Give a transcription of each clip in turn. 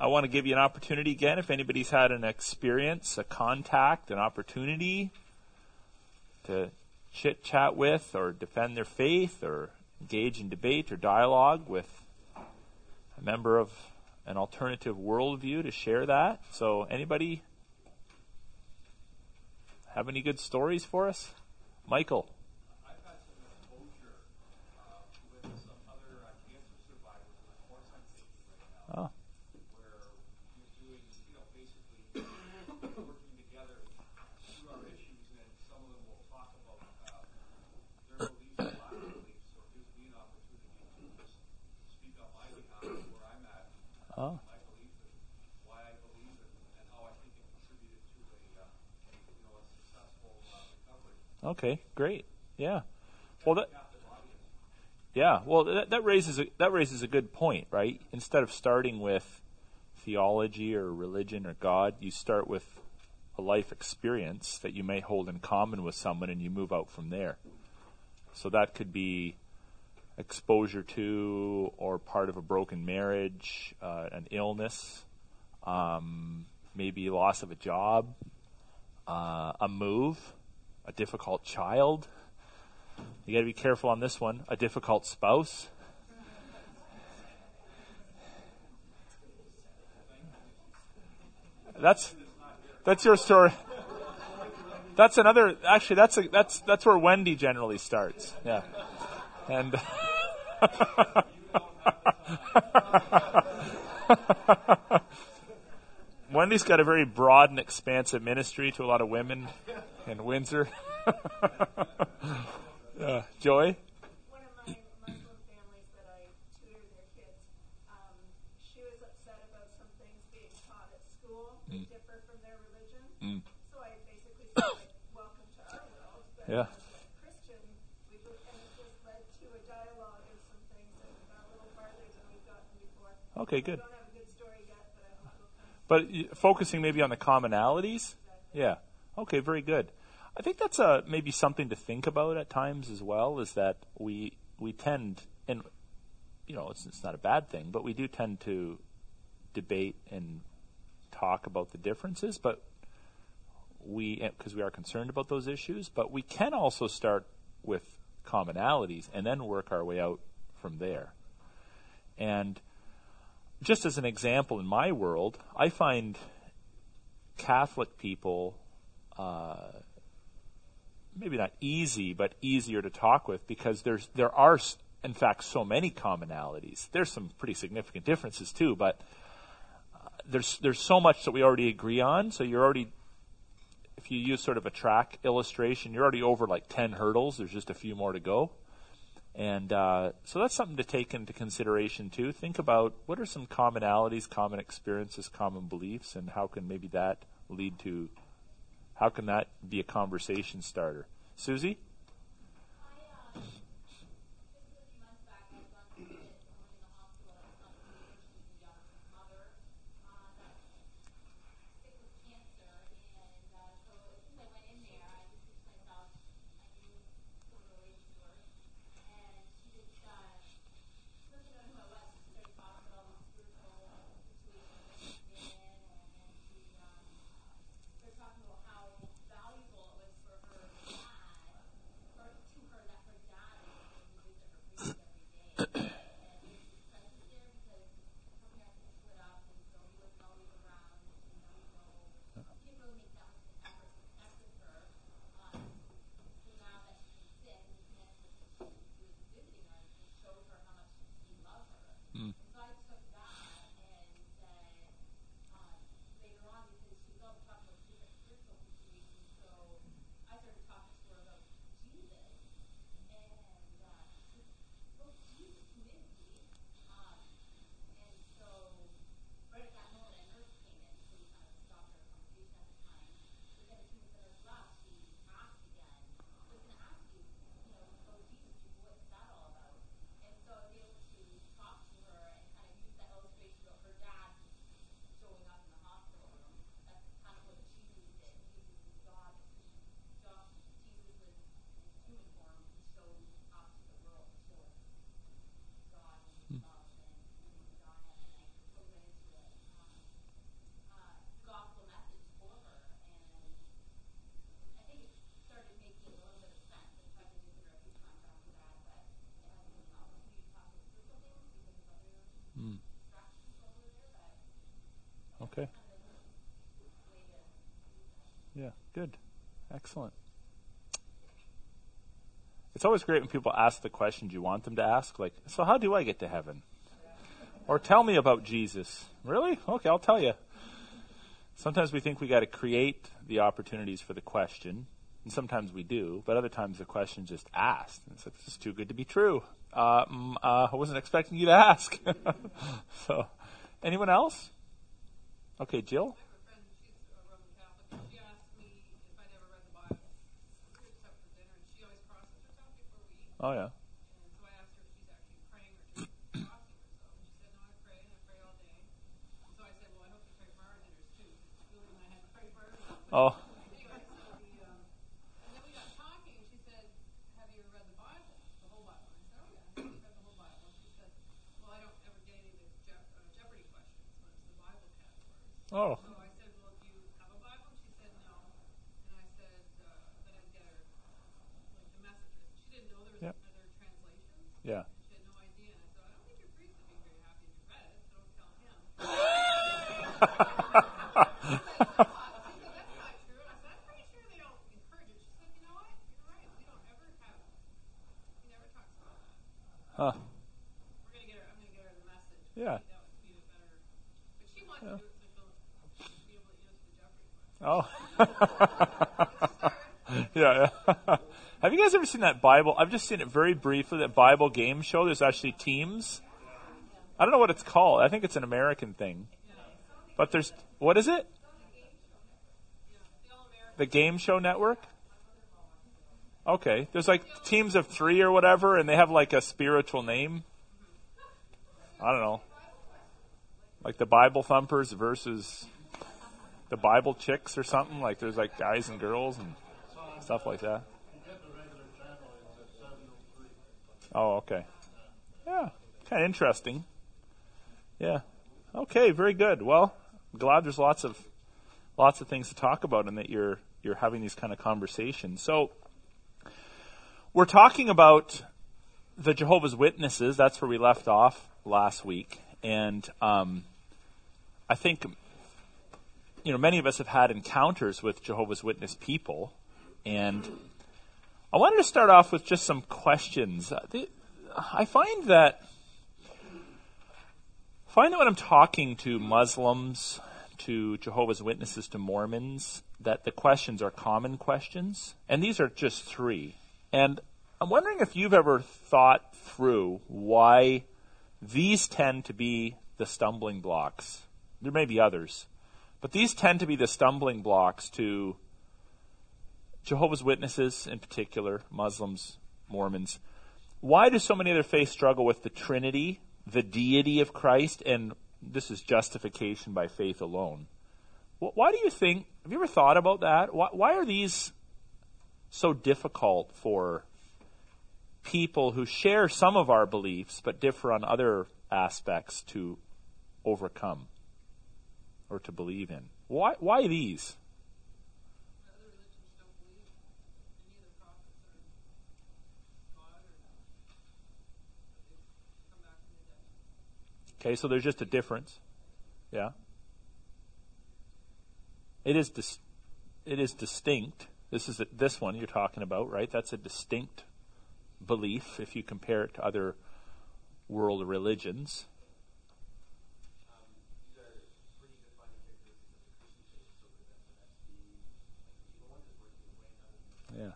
I want to give you an opportunity again if anybody's had an experience, a contact, an opportunity to chit chat with or defend their faith or engage in debate or dialogue with a member of an alternative worldview to share that. So, anybody have any good stories for us? Michael. Okay, great. Yeah. Well, that, yeah. Well, that, that raises a, that raises a good point, right? Instead of starting with theology or religion or God, you start with a life experience that you may hold in common with someone, and you move out from there. So that could be exposure to or part of a broken marriage, uh, an illness, um, maybe loss of a job, uh, a move, a difficult child. You got to be careful on this one. A difficult spouse. That's that's your story. That's another. Actually, that's a, that's that's where Wendy generally starts. Yeah, and. Wendy's got a very broad and expansive ministry to a lot of women in Windsor. uh, Joy? One of my Muslim families that I tutor their kids, she was upset about some things being taught at school that Mm. differ from their religion. So I basically said, like, welcome to our world. But Yeah. as a Christian, we do, and it just led to a dialogue and some things that got a little farther than we've gotten before. Okay, good. I don't have a good story yet, but I hope it'll come. But focusing maybe on the commonalities? Yeah. Okay, very good. I think that's a, maybe something to think about at times as well, is that we, we tend, and, you know, it's, it's not a bad thing, but we do tend to debate and talk about the differences, but we, eh, because we are concerned about those issues, but we can also start with commonalities and then work our way out from there. And just as an example in my world, I find Catholic people uh, maybe not easy, but easier to talk with because there's there are in fact so many commonalities. There's some pretty significant differences too, but uh, there's there's so much that we already agree on. So you're already if you use sort of a track illustration, you're already over like ten hurdles. There's just a few more to go. And uh, so that's something to take into consideration too. Think about what are some commonalities, common experiences, common beliefs, and how can maybe that lead to, how can that be a conversation starter? Susie? Yeah, good. Excellent. It's always great when people ask the questions you want them to ask, like, so how do I get to heaven? Or tell me about Jesus. Really? Okay, I'll tell you. Sometimes we think we got to create the opportunities for the question, and sometimes we do, but other times the question's just asked. And it's like, this is too good to be true. Uh, mm, uh, I wasn't expecting you to ask. so, anyone else? Okay, Jill? I have a friend, she's a Roman Catholic, and she asked me if I'd ever read the Bible, except for dinner, and she always crosses herself before we eat. Oh, yeah. And so I asked her if she's actually praying or just crossing herself, and she said, no, I pray, and I pray all day. And so I said, well, I hope you pray for our dinners too. Julie and I had to pray for everyone. Oh, Anyway, so the, um, and then we got talking, and she said, have you ever read the Bible, the whole Bible? And I said, oh yeah, I've read the whole Bible. And she said, well, I don't ever get any of the Je- uh, Jeopardy questions when it's the Bible categories. So I her the message. Yeah. Maybe That would be a better, but she wants to do it so she'll be able to answer the Jeopardy question. Oh. yeah. yeah. Have you guys ever seen that Bible? I've just seen it very briefly. That Bible game show. There's actually teams. I don't know what it's called. I think it's an American thing. But there's what is it? The Game Show Network. Okay. There's like teams of three or whatever, and they have like a spiritual name. I don't know. Like the Bible Thumpers versus the Bible chicks or something. Like there's like guys and girls and stuff like that. Oh, okay. Yeah, kind of interesting. Yeah. Okay, very good. Well, I'm glad there's lots of lots of things to talk about and that you're you're having these kind of conversations. So we're talking about the Jehovah's Witnesses. That's where we left off last week, and um, I think you know many of us have had encounters with Jehovah's Witness people, and I wanted to start off with just some questions. Uh, I find that find that when I'm talking to Muslims, to Jehovah's Witnesses, to Mormons, that the questions are common questions, and these are just three. And I'm wondering if you've ever thought through why these tend to be the stumbling blocks. There may be others, but these tend to be the stumbling blocks to Jehovah's Witnesses in particular, Muslims, Mormons. Why do so many other faiths struggle with the Trinity, the deity of Christ, and this is justification by faith alone? Why do you think, have you ever thought about that? Why, why are these so difficult for people who share some of our beliefs but differ on other aspects to overcome or to believe in? Why, why these? Other religions don't believe any of the prophets or God or that they've come back from the dead. Okay, so there's just a difference. Yeah. It is dis- it is distinct. This is a, this one you're talking about, right? That's a distinct belief if you compare it to other world religions. Yeah.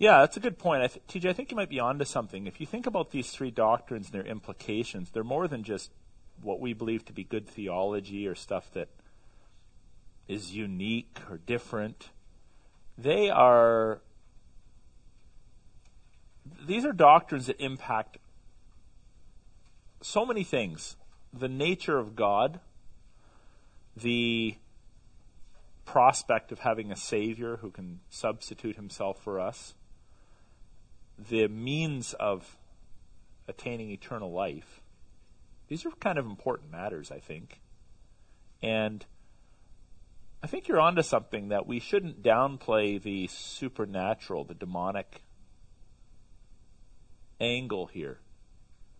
Yeah, that's a good point. I th- TJ, I think you might be onto something. If you think about these three doctrines and their implications, they're more than just what we believe to be good theology or stuff that is unique or different. They are these are doctrines that impact so many things. The nature of God, the prospect of having a savior who can substitute himself for us, the means of attaining eternal life. These are kind of important matters, I think. And I think you're onto something that we shouldn't downplay the supernatural, the demonic angle here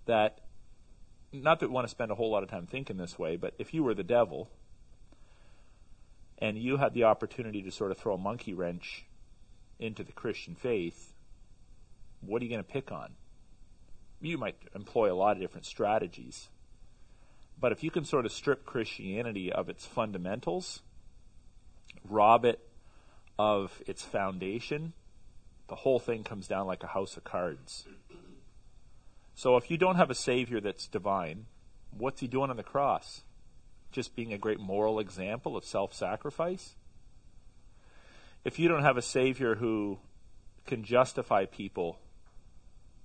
that not that we want to spend a whole lot of time thinking this way, but if you were the devil and you had the opportunity to sort of throw a monkey wrench into the Christian faith, what are you going to pick on? You might employ a lot of different strategies. But if you can sort of strip Christianity of its fundamentals, rob it of its foundation, the whole thing comes down like a house of cards. So if you don't have a Savior that's divine, what's he doing on the cross? Just being a great moral example of self sacrifice? If you don't have a Savior who can justify people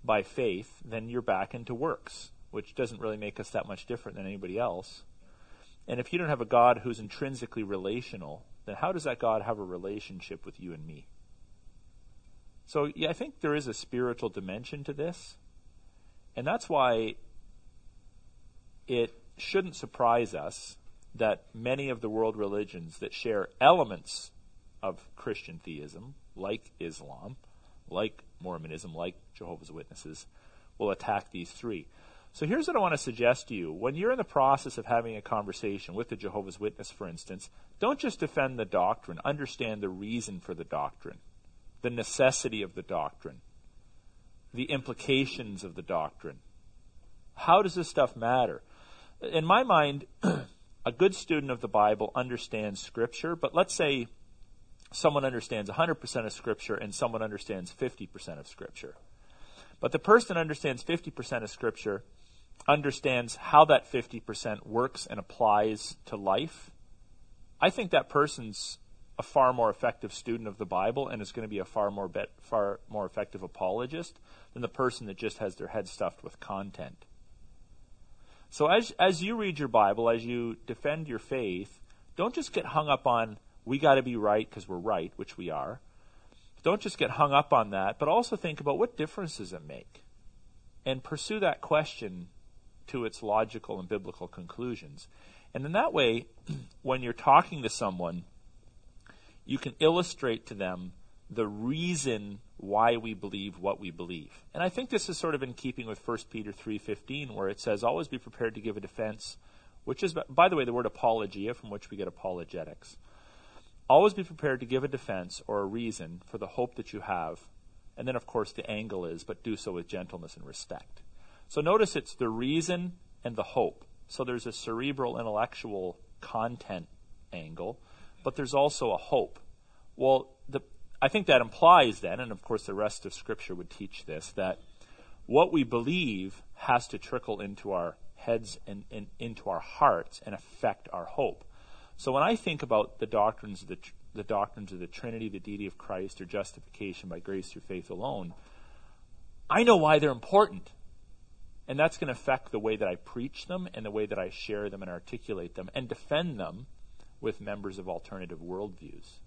by faith, then you're back into works, which doesn't really make us that much different than anybody else. And if you don't have a God who's intrinsically relational, then how does that God have a relationship with you and me? So, yeah, I think there is a spiritual dimension to this. And that's why it shouldn't surprise us that many of the world religions that share elements of Christian theism, like Islam, like Mormonism, like Jehovah's Witnesses, will attack these three. So here's what I want to suggest to you. When you're in the process of having a conversation with a Jehovah's Witness, for instance, don't just defend the doctrine, understand the reason for the doctrine, the necessity of the doctrine, the implications of the doctrine. How does this stuff matter? In my mind, a good student of the Bible understands Scripture, but let's say someone understands 100% of Scripture and someone understands 50% of Scripture. But the person understands 50% of Scripture understands how that 50% works and applies to life, I think that person's a far more effective student of the Bible and is going to be a far more far more effective apologist than the person that just has their head stuffed with content. So as as you read your Bible, as you defend your faith, don't just get hung up on we got to be right because we're right, which we are. Don't just get hung up on that, but also think about what difference does it make? And pursue that question to its logical and biblical conclusions. And in that way, when you're talking to someone, you can illustrate to them the reason why we believe what we believe. And I think this is sort of in keeping with 1 Peter 3:15 where it says always be prepared to give a defense, which is by the way the word apologia from which we get apologetics. Always be prepared to give a defense or a reason for the hope that you have. And then of course the angle is but do so with gentleness and respect. So notice it's the reason and the hope. So there's a cerebral intellectual content angle, but there's also a hope. Well, the, I think that implies then, and of course the rest of Scripture would teach this, that what we believe has to trickle into our heads and, and into our hearts and affect our hope. So when I think about the doctrines of the, the doctrines of the Trinity, the deity of Christ, or justification by grace through faith alone, I know why they're important. And that's going to affect the way that I preach them and the way that I share them and articulate them and defend them with members of alternative worldviews.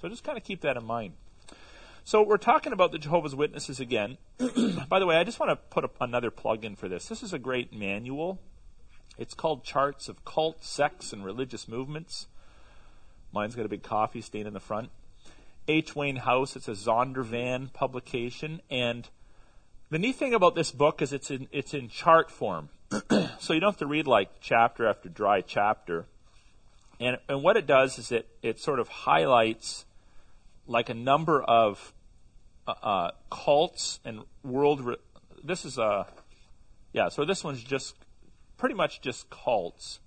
So just kind of keep that in mind. So we're talking about the Jehovah's Witnesses again. By the way, I just want to put another plug in for this. This is a great manual. It's called Charts of Cult, Sects, and Religious Movements. Mine's got a big coffee stain in the front. H. Wayne House. It's a Zondervan publication, and the neat thing about this book is it's in it's in chart form, so you don't have to read like chapter after dry chapter. And and what it does is it it sort of highlights like a number of uh, uh, cults and world. Re- this is a yeah. So this one's just pretty much just cults.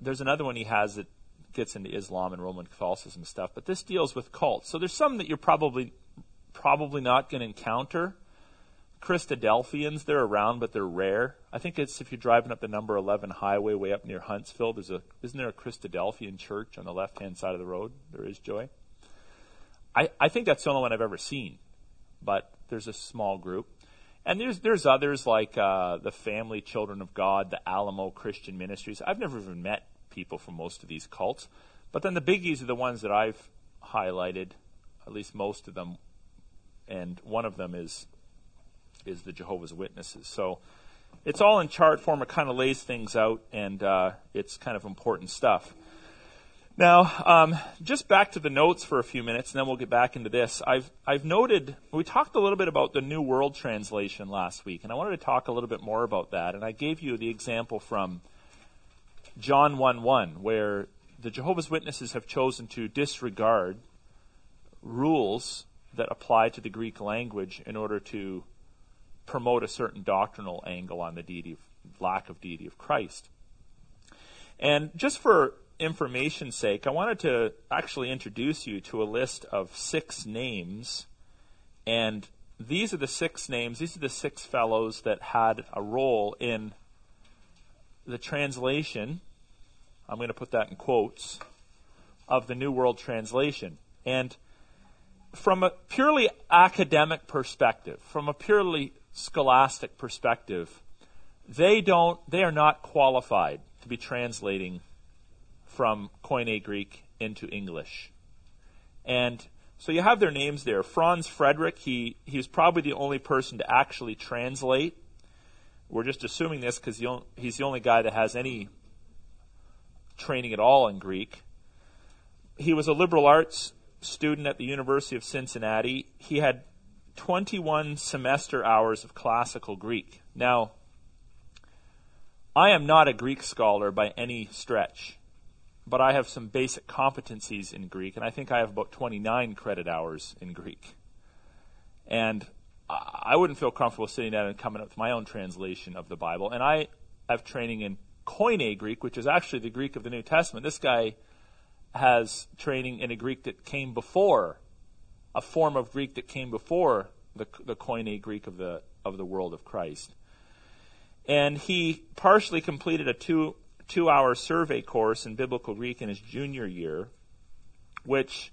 There's another one he has that gets into Islam and Roman Catholicism stuff, but this deals with cults. So there's some that you're probably probably not going to encounter Christadelphians, they're around, but they're rare. I think it's if you're driving up the number 11 highway way up near Huntsville, there's a, isn't there a Christadelphian church on the left hand side of the road? There is, Joy. I, I think that's the only one I've ever seen, but there's a small group. And there's, there's others like uh, the Family Children of God, the Alamo Christian Ministries. I've never even met people from most of these cults. But then the biggies are the ones that I've highlighted, at least most of them. And one of them is is the Jehovah's Witnesses. So it's all in chart form. It kind of lays things out, and uh, it's kind of important stuff. Now, um, just back to the notes for a few minutes, and then we'll get back into this. I've I've noted we talked a little bit about the New World Translation last week, and I wanted to talk a little bit more about that. And I gave you the example from John one one, where the Jehovah's Witnesses have chosen to disregard rules that apply to the Greek language in order to promote a certain doctrinal angle on the deity lack of deity of Christ. And just for information's sake, I wanted to actually introduce you to a list of six names. And these are the six names, these are the six fellows that had a role in the translation. I'm going to put that in quotes of the New World Translation. And from a purely academic perspective, from a purely scholastic perspective, they don't they are not qualified to be translating from Koine Greek into English. And so you have their names there. Franz Frederick, he, he was probably the only person to actually translate. We're just assuming this because he's the only guy that has any training at all in Greek. He was a liberal arts student at the University of Cincinnati. He had 21 semester hours of classical Greek. Now, I am not a Greek scholar by any stretch but I have some basic competencies in Greek, and I think I have about 29 credit hours in Greek. And I wouldn't feel comfortable sitting down and coming up with my own translation of the Bible. And I have training in Koine Greek, which is actually the Greek of the New Testament. This guy has training in a Greek that came before, a form of Greek that came before the, the Koine Greek of the, of the world of Christ. And he partially completed a two two hour survey course in biblical Greek in his junior year, which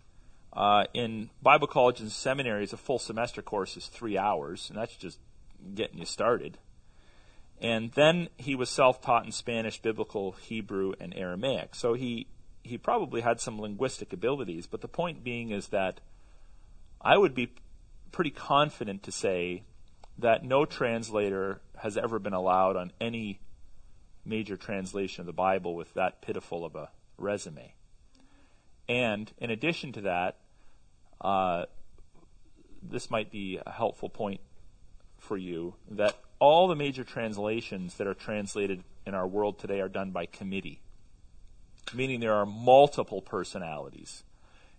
uh, in Bible colleges and seminaries, a full semester course is three hours, and that's just getting you started. And then he was self taught in Spanish, Biblical, Hebrew, and Aramaic. So he, he probably had some linguistic abilities, but the point being is that I would be pretty confident to say that no translator has ever been allowed on any major translation of the Bible with that pitiful of a resume. And in addition to that, uh, this might be a helpful point for you that all the major translations that are translated in our world today are done by committee, meaning there are multiple personalities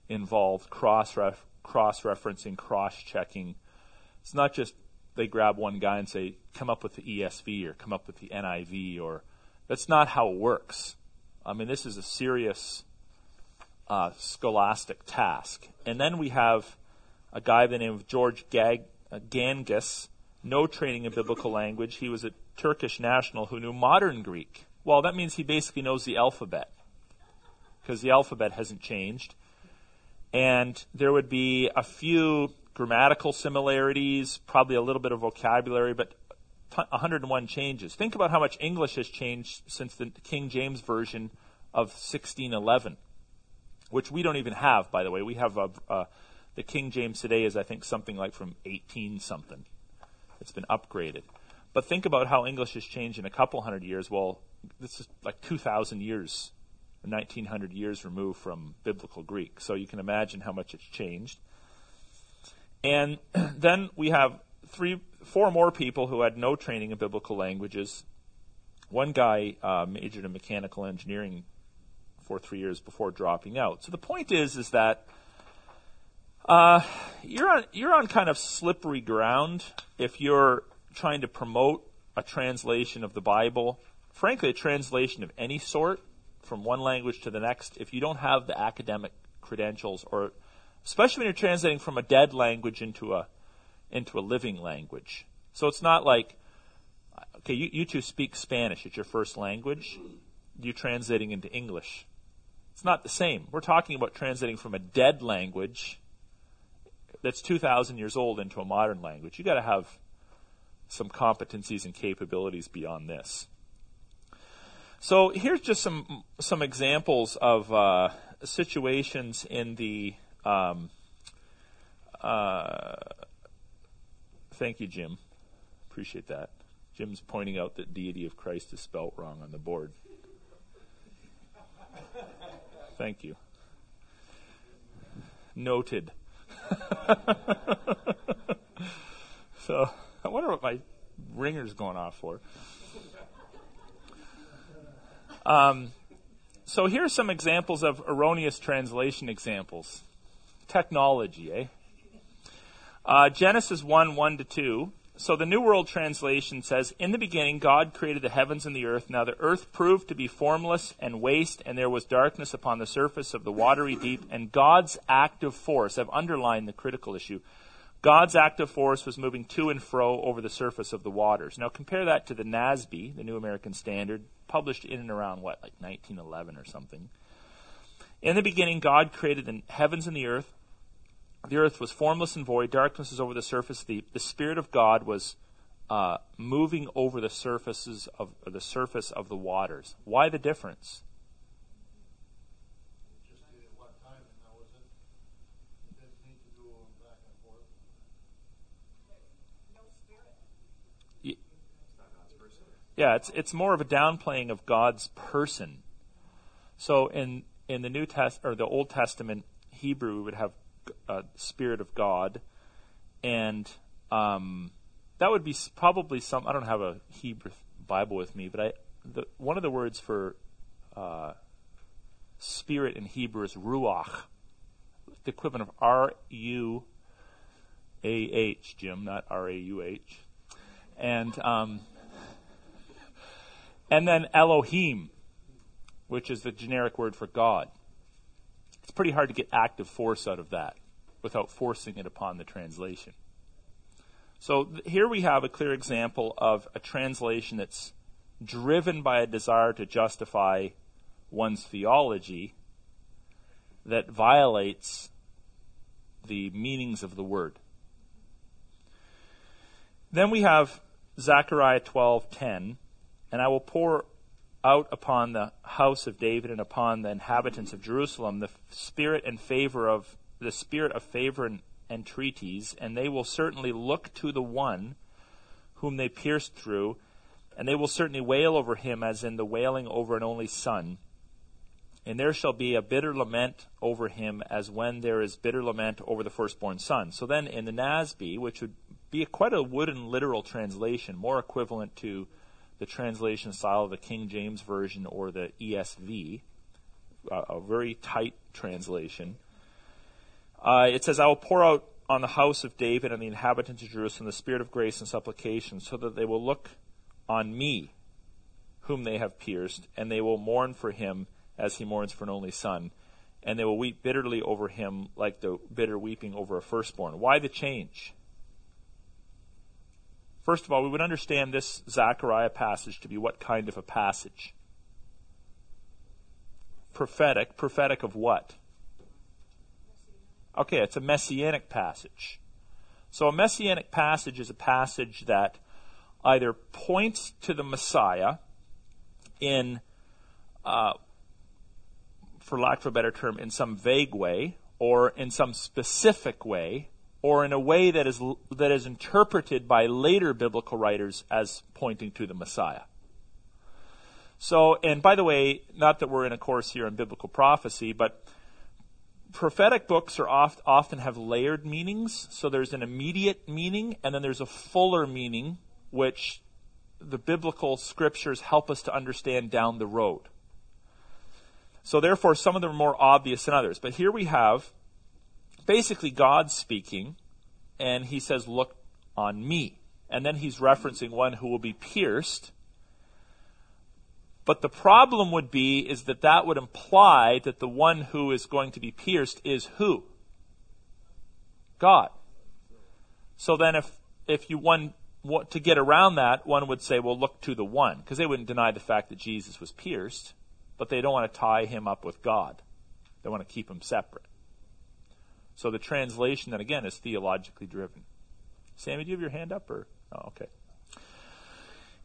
involved, cross cross referencing, cross checking. It's not just they grab one guy and say, come up with the ESV or come up with the NIV or that's not how it works. I mean, this is a serious uh, scholastic task. And then we have a guy by the name of George Gag- uh, no training in biblical language. He was a Turkish national who knew modern Greek. Well, that means he basically knows the alphabet because the alphabet hasn't changed. And there would be a few grammatical similarities, probably a little bit of vocabulary, but 101 changes. Think about how much English has changed since the King James Version of 1611, which we don't even have, by the way. We have a, uh, the King James today is, I think, something like from 18 something. It's been upgraded. But think about how English has changed in a couple hundred years. Well, this is like 2,000 years, 1,900 years removed from biblical Greek. So you can imagine how much it's changed. And then we have three, four more people who had no training in biblical languages. One guy uh, majored in mechanical engineering for three years before dropping out. So the point is, is that uh, you're on you're on kind of slippery ground if you're trying to promote a translation of the Bible. Frankly, a translation of any sort from one language to the next, if you don't have the academic credentials, or especially when you're translating from a dead language into a into a living language. So it's not like, okay, you, you two speak Spanish. It's your first language. You're translating into English. It's not the same. We're talking about translating from a dead language that's 2,000 years old into a modern language. You've got to have some competencies and capabilities beyond this. So here's just some some examples of uh, situations in the um, uh, Thank you, Jim. Appreciate that. Jim's pointing out that deity of Christ is spelt wrong on the board. Thank you. Noted. so I wonder what my ringer's going off for. Um, so here are some examples of erroneous translation examples. Technology, eh? Uh, Genesis 1 1 to 2. So the New World Translation says, In the beginning, God created the heavens and the earth. Now the earth proved to be formless and waste, and there was darkness upon the surface of the watery deep. And God's active force, I've underlined the critical issue, God's active force was moving to and fro over the surface of the waters. Now compare that to the NASB, the New American Standard, published in and around what, like 1911 or something. In the beginning, God created the heavens and the earth. The earth was formless and void. Darkness was over the surface. The, the Spirit of God was uh, moving over the surfaces of the surface of the waters. Why the difference? Just needed one time and that was it. It didn't need to go back and forth. No spirit. Yeah, it's it's more of a downplaying of God's person. So in in the New Test or the Old Testament Hebrew, we would have uh, Spirit of God, and um, that would be probably some. I don't have a Hebrew Bible with me, but I the, one of the words for uh, spirit in Hebrew is ruach, the equivalent of R U A H, Jim, not R A U H, and um, and then Elohim, which is the generic word for God. It's pretty hard to get active force out of that without forcing it upon the translation. So here we have a clear example of a translation that's driven by a desire to justify one's theology that violates the meanings of the word. Then we have Zechariah 12:10, and I will pour out upon the house of David and upon the inhabitants of Jerusalem the spirit and favor of the spirit of favor and entreaties, and they will certainly look to the one whom they pierced through, and they will certainly wail over him as in the wailing over an only son. And there shall be a bitter lament over him as when there is bitter lament over the firstborn son. So then in the NASB, which would be quite a wooden literal translation, more equivalent to the translation style of the King James Version or the ESV, uh, a very tight translation. Uh, it says, I will pour out on the house of David and the inhabitants of Jerusalem the spirit of grace and supplication, so that they will look on me, whom they have pierced, and they will mourn for him as he mourns for an only son, and they will weep bitterly over him like the bitter weeping over a firstborn. Why the change? First of all, we would understand this Zechariah passage to be what kind of a passage? Prophetic. Prophetic of what? Okay, it's a messianic passage. So a messianic passage is a passage that either points to the Messiah in, uh, for lack of a better term, in some vague way, or in some specific way, or in a way that is that is interpreted by later biblical writers as pointing to the Messiah. So, and by the way, not that we're in a course here on biblical prophecy, but prophetic books are oft, often have layered meanings. So there's an immediate meaning, and then there's a fuller meaning, which the biblical scriptures help us to understand down the road. So therefore, some of them are more obvious than others. But here we have basically God speaking, and he says, Look on me. And then he's referencing one who will be pierced. But the problem would be is that that would imply that the one who is going to be pierced is who? God. So then if if you one want to get around that, one would say, well, look to the one, because they wouldn't deny the fact that Jesus was pierced, but they don't want to tie him up with God. They want to keep him separate. So the translation then again is theologically driven. Sammy, do you have your hand up or? Oh, okay.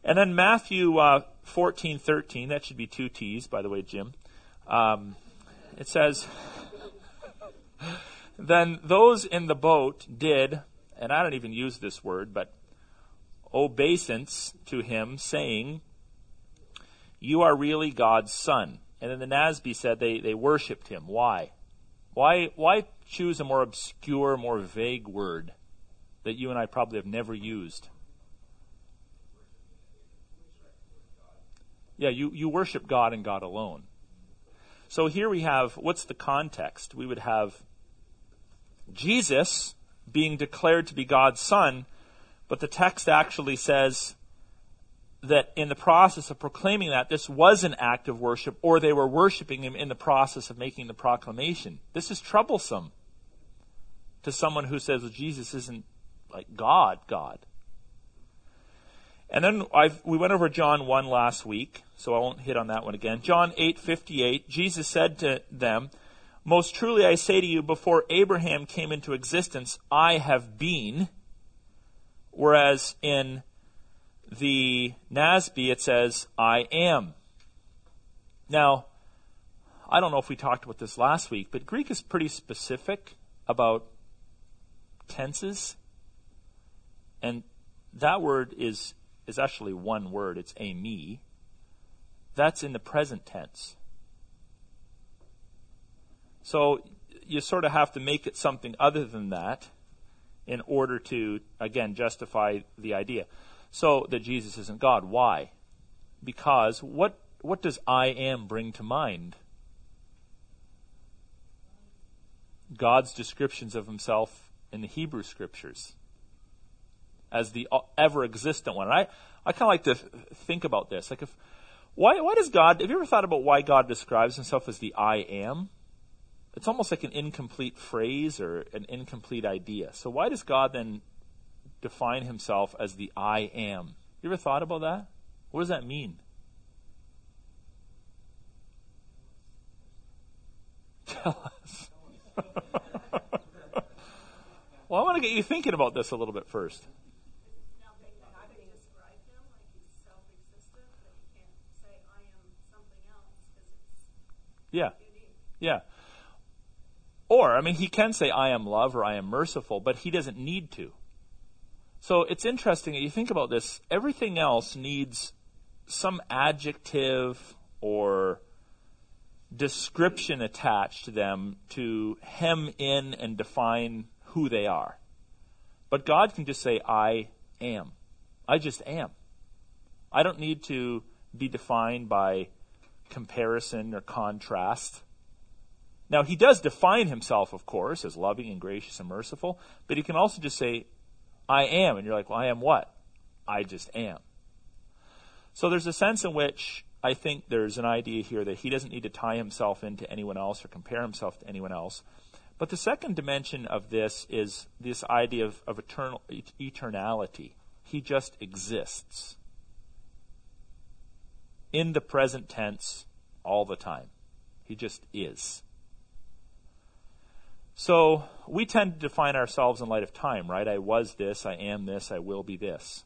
And then Matthew uh, 14, 13, that should be two T's, by the way, Jim. Um, it says, Then those in the boat did, and I don't even use this word, but obeisance to him, saying, You are really God's son. And then the NASB said they, they worshipped him. Why? Why, why choose a more obscure, more vague word that you and I probably have never used? Yeah, you, you worship God and God alone. So here we have what's the context? We would have Jesus being declared to be God's Son, but the text actually says that in the process of proclaiming that, this was an act of worship, or they were worshiping Him in the process of making the proclamation. This is troublesome to someone who says well, Jesus isn't like God, God. And then I've, we went over John 1 last week, so I won't hit on that one again. John 8:58, Jesus said to them, "Most truly I say to you, before Abraham came into existence, I have been." Whereas in the NASB it says, "I am." Now, I don't know if we talked about this last week, but Greek is pretty specific about tenses. And that word is is actually one word. It's eimi. That's in the present tense. So you sort of have to make it something other than that in order to, again, justify the idea. So that Jesus isn't God. Why? Because what, what does I am bring to mind? God's descriptions of himself in the Hebrew scriptures as the ever existent one. And I, I kind of like to think about this. Like if, why, why does God, have you ever thought about why God describes himself as the I am? It's almost like an incomplete phrase or an incomplete idea. So why does God then define himself as the I am? You ever thought about that? What does that mean? Tell us. well, I want to get you thinking about this a little bit first. Now, they how do you describe him? Like he's self-existent, but you can't say I am something else because it's Yeah. Yeah. Or, I mean, he can say, I am love or I am merciful, but he doesn't need to. So it's interesting that you think about this. Everything else needs some adjective or description attached to them to hem in and define who they are. But God can just say, I am. I just am. I don't need to be defined by comparison or contrast. Now, he does define himself, of course, as loving and gracious and merciful, but he can also just say, I am. And you're like, well, I am what? I just am. So there's a sense in which I think there's an idea here that he doesn't need to tie himself into anyone else or compare himself to anyone else. But the second dimension of this is this idea of, of eternal, et- eternality. He just exists in the present tense all the time. He just is. So we tend to define ourselves in light of time, right? I was this, I am this, I will be this.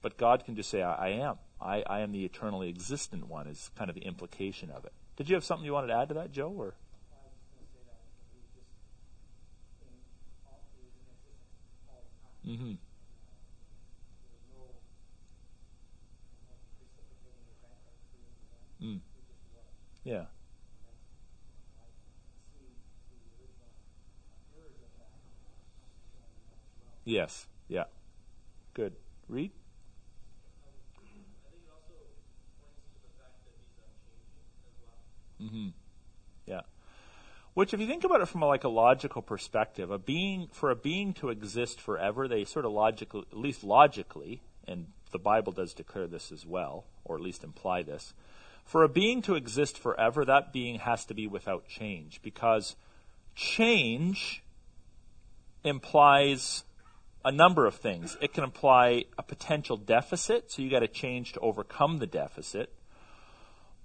But God can just say, I, I am. I, I am the eternally existent one, is kind of the implication of it. Did you have something you wanted to add to that, Joe? Or mm-hmm. Mm. Yeah. Yes. Yeah. Good. Read. Mm-hmm. Yeah. Which, if you think about it from a, like a logical perspective, a being for a being to exist forever, they sort of logically, at least logically, and the Bible does declare this as well, or at least imply this. For a being to exist forever, that being has to be without change, because change implies a number of things. It can imply a potential deficit, so you got to change to overcome the deficit.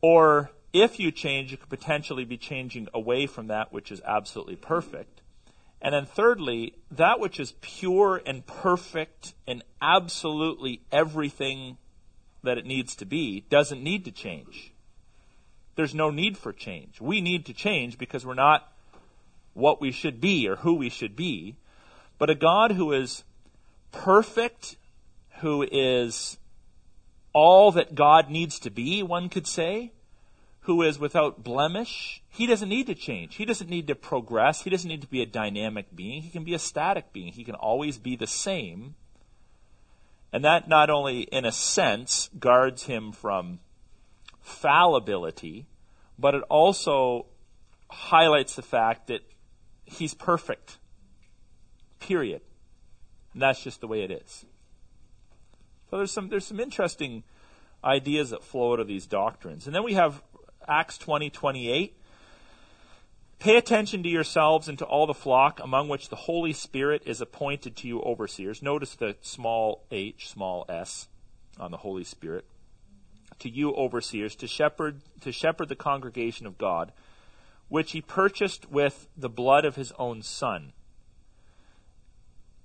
Or if you change, you could potentially be changing away from that which is absolutely perfect. And then thirdly, that which is pure and perfect and absolutely everything that it needs to be doesn't need to change. There's no need for change. We need to change because we're not what we should be or who we should be. But a God who is perfect, who is all that God needs to be, one could say, who is without blemish, he doesn't need to change. He doesn't need to progress. He doesn't need to be a dynamic being. He can be a static being. He can always be the same. And that not only, in a sense, guards him from fallibility, but it also highlights the fact that he's perfect. Period. And that's just the way it is. So there's some there's some interesting ideas that flow out of these doctrines. And then we have Acts 20, 28. Pay attention to yourselves and to all the flock among which the Holy Spirit is appointed to you overseers. Notice the small h, small s on the Holy Spirit. To you overseers, to shepherd, to shepherd the congregation of God, which he purchased with the blood of his own son.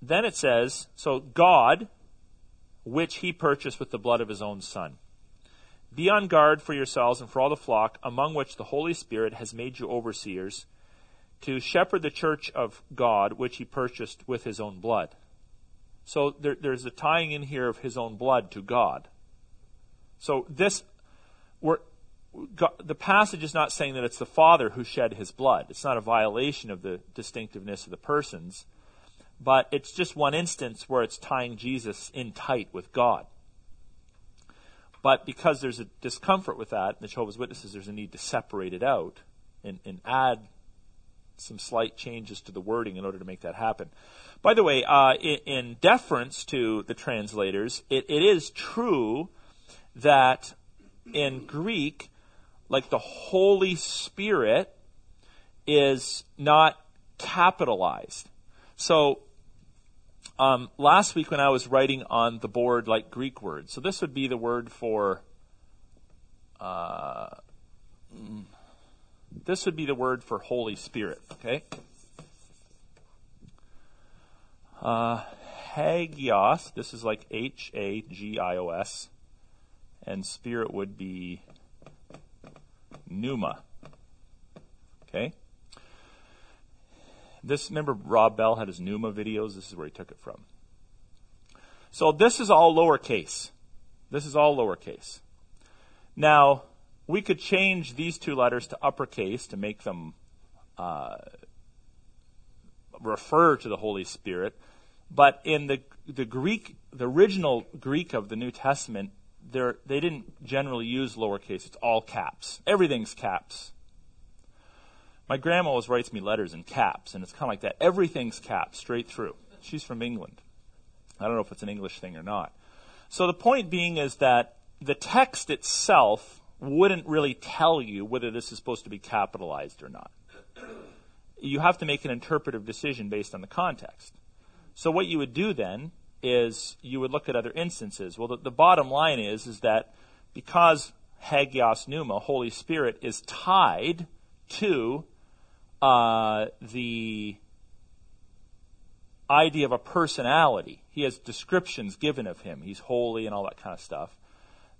Then it says, so God, which he purchased with the blood of his own son. Be on guard for yourselves and for all the flock, among which the Holy Spirit has made you overseers, to shepherd the church of God, which he purchased with his own blood. So there, there's a tying in here of his own blood to God. So this, God, the passage is not saying that it's the Father who shed his blood. It's not a violation of the distinctiveness of the persons, but it's just one instance where it's tying Jesus in tight with God. But because there's a discomfort with that, the Jehovah's Witnesses, there's a need to separate it out and, and add some slight changes to the wording in order to make that happen. By the way, uh, in, in, deference to the translators, it, it is true that in Greek, like the Holy Spirit is not capitalized. So um, last week when I was writing on the board like Greek words, so this would be the word for. Uh, this would be the word for Holy Spirit. Okay. Uh, hagios. This is like H A G I O S, and spirit would be pneuma. Okay. This, remember Rob Bell had his Nooma videos? This is where he took it from. So this is all lowercase. This is all lowercase. Now, we could change these two letters to uppercase to make them uh, refer to the Holy Spirit. But in the the Greek, the original Greek of the New Testament, they didn't generally use lowercase. It's all caps. Everything's caps. My grandma always writes me letters in caps, and it's kind of like that. Everything's caps, straight through. She's from England. I don't know if it's an English thing or not. So the point being is that the text itself wouldn't really tell you whether this is supposed to be capitalized or not. You have to make an interpretive decision based on the context. So what you would do then is you would look at other instances. Well, the, the bottom line is is that because Hagios Pneuma, Holy Spirit, is tied to uh, the idea of a personality. He has descriptions given of him. He's holy and all that kind of stuff.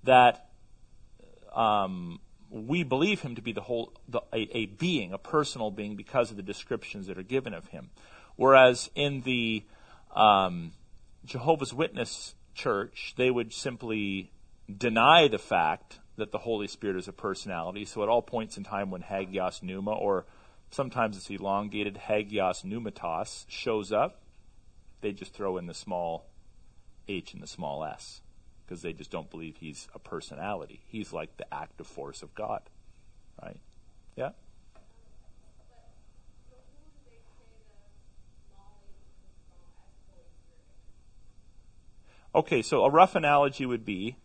That um, we believe him to be the whole, the, a, a, being, a personal being, because of the descriptions that are given of him. Whereas in the um, Jehovah's Witness church, they would simply deny the fact that the Holy Spirit is a personality. So at all points in time when Hagios Pneuma or sometimes it's elongated hagios pneumatos, shows up, they just throw in the small h and the small s because they just don't believe he's a personality. He's like the active force of God. Right? Yeah? Okay, so a rough analogy would be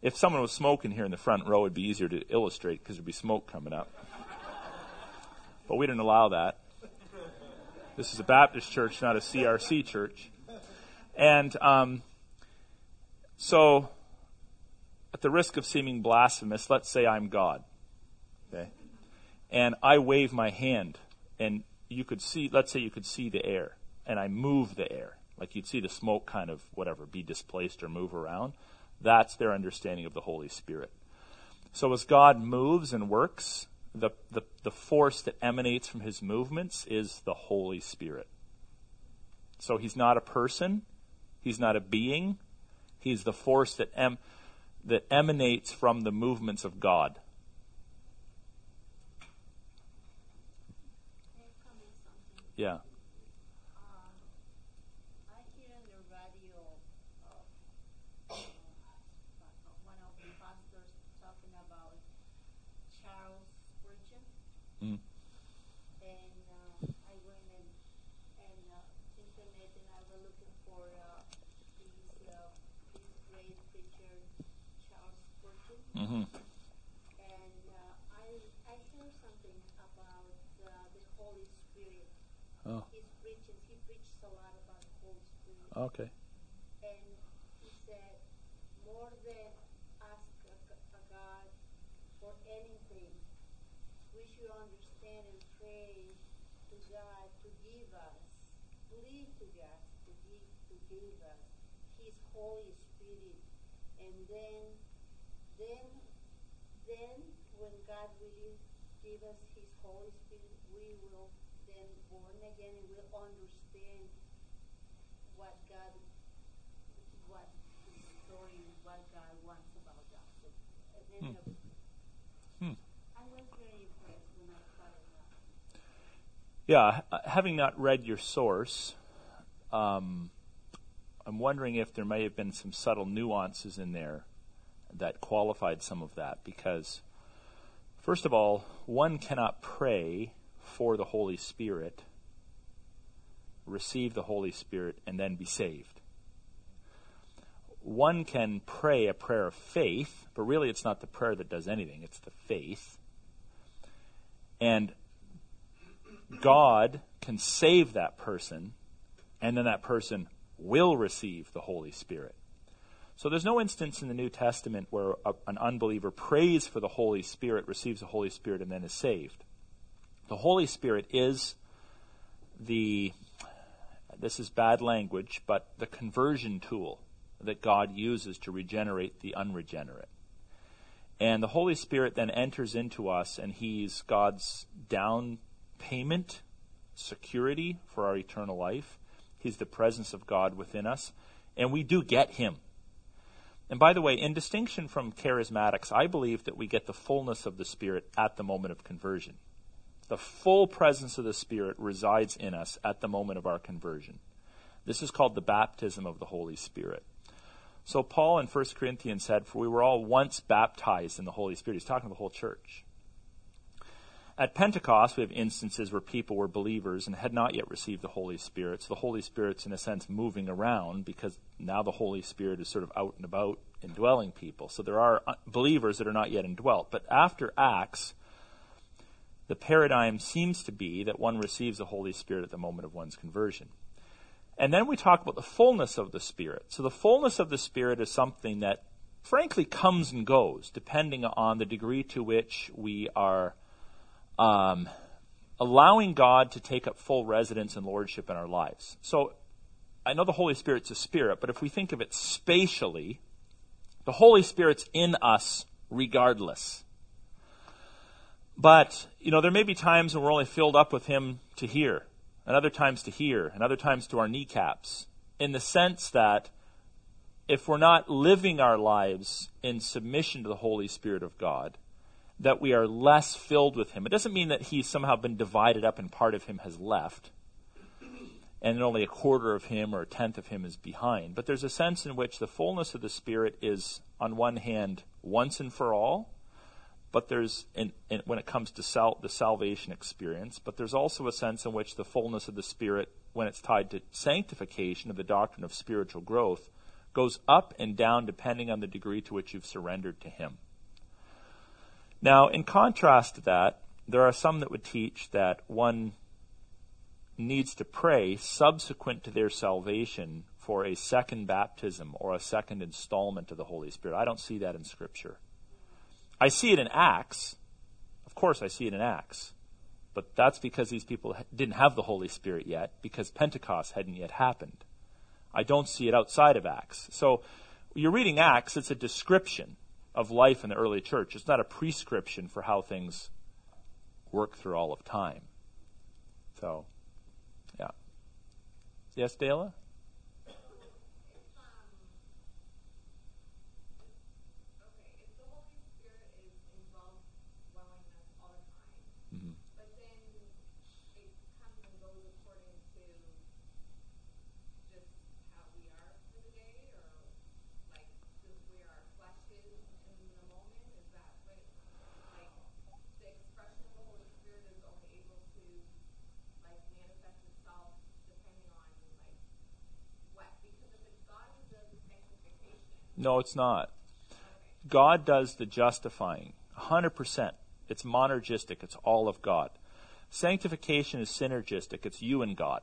if someone was smoking here in the front row, it'd be easier to illustrate because there'd be smoke coming up. But we didn't allow that. This is a Baptist church, not a CRC church. And um, so, at the risk of seeming blasphemous, let's say I'm God. Okay? And I wave my hand, and you could see, let's say you could see the air, and I move the air. Like you'd see the smoke kind of, whatever, be displaced or move around. That's their understanding of the Holy Spirit. So as God moves and works, the, the, the force that emanates from his movements is the Holy Spirit. So he's not a person, he's not a being, he's the force that, em, that emanates from the movements of God. Yeah. Oh. His preaching, he preached a lot about the Holy Spirit. Okay. And he said, more than ask a, a God for anything, we should understand and pray to God to give us, plead to God to give to give us His Holy Spirit, and then, then, then when God really give us His Holy Spirit, we will then born again and we'll understand what God, what the story, what God wants about us. Hmm. uh, Hmm. I was very impressed when I that. Yeah, having not read your source, um, I'm wondering if there may have been some subtle nuances in there that qualified some of that. Because, first of all, one cannot pray for the Holy Spirit, receive the Holy Spirit, and then be saved. One can pray a prayer of faith, but really it's not the prayer that does anything, it's the faith. And God can save that person, and then that person will receive the Holy Spirit. So there's no instance in the New Testament where a, an unbeliever prays for the Holy Spirit, receives the Holy Spirit, and then is saved. The Holy Spirit is the, this is bad language, but the conversion tool that God uses to regenerate the unregenerate. And the Holy Spirit then enters into us, and He's God's down payment, security for our eternal life. He's the presence of God within us, and we do get Him. And by the way, in distinction from charismatics, I believe that we get the fullness of the Spirit at the moment of conversion. The full presence of the Spirit resides in us at the moment of our conversion. This is called the baptism of the Holy Spirit. So Paul in 1 Corinthians said, For we were all once baptized in the Holy Spirit. He's talking to the whole church. At Pentecost, we have instances where people were believers and had not yet received the Holy Spirit. So the Holy Spirit's, in a sense, moving around because now the Holy Spirit is sort of out and about indwelling people. So there are uh, believers that are not yet indwelt. But after Acts, the paradigm seems to be that one receives the Holy Spirit at the moment of one's conversion. And then we talk about the fullness of the Spirit. So the fullness of the Spirit is something that, frankly, comes and goes depending on the degree to which we are um, allowing God to take up full residence and lordship in our lives. So I know the Holy Spirit's a spirit, but if we think of it spatially, the Holy Spirit's in us regardless. But, you know, there may be times when we're only filled up with Him to hear, and other times to hear, and other times to our kneecaps, in the sense that if we're not living our lives in submission to the Holy Spirit of God, that we are less filled with Him. It doesn't mean that He's somehow been divided up and part of Him has left, and only a quarter of Him or a tenth of Him is behind. But there's a sense in which the fullness of the Spirit is, on one hand, once and for all, but there's, in, in, when it comes to sal- the salvation experience, but there's also a sense in which the fullness of the Spirit, when it's tied to sanctification of the doctrine of spiritual growth, goes up and down depending on the degree to which you've surrendered to Him. Now, in contrast to that, there are some that would teach that one needs to pray subsequent to their salvation for a second baptism or a second installment of the Holy Spirit. I don't see that in Scripture. I see it in Acts. Of course, I see it in Acts. But that's because these people didn't have the Holy Spirit yet, because Pentecost hadn't yet happened. I don't see it outside of Acts. So you're reading Acts, it's a description of life in the early church. It's not a prescription for how things work through all of time. So, yeah. Yes, Dela? Okay, if the Holy Spirit is involved dwelling in us all the time, Mhm. but then it comes and goes according No, it's not. God does the justifying. 100%. It's monergistic. It's all of God. Sanctification is synergistic. It's you and God.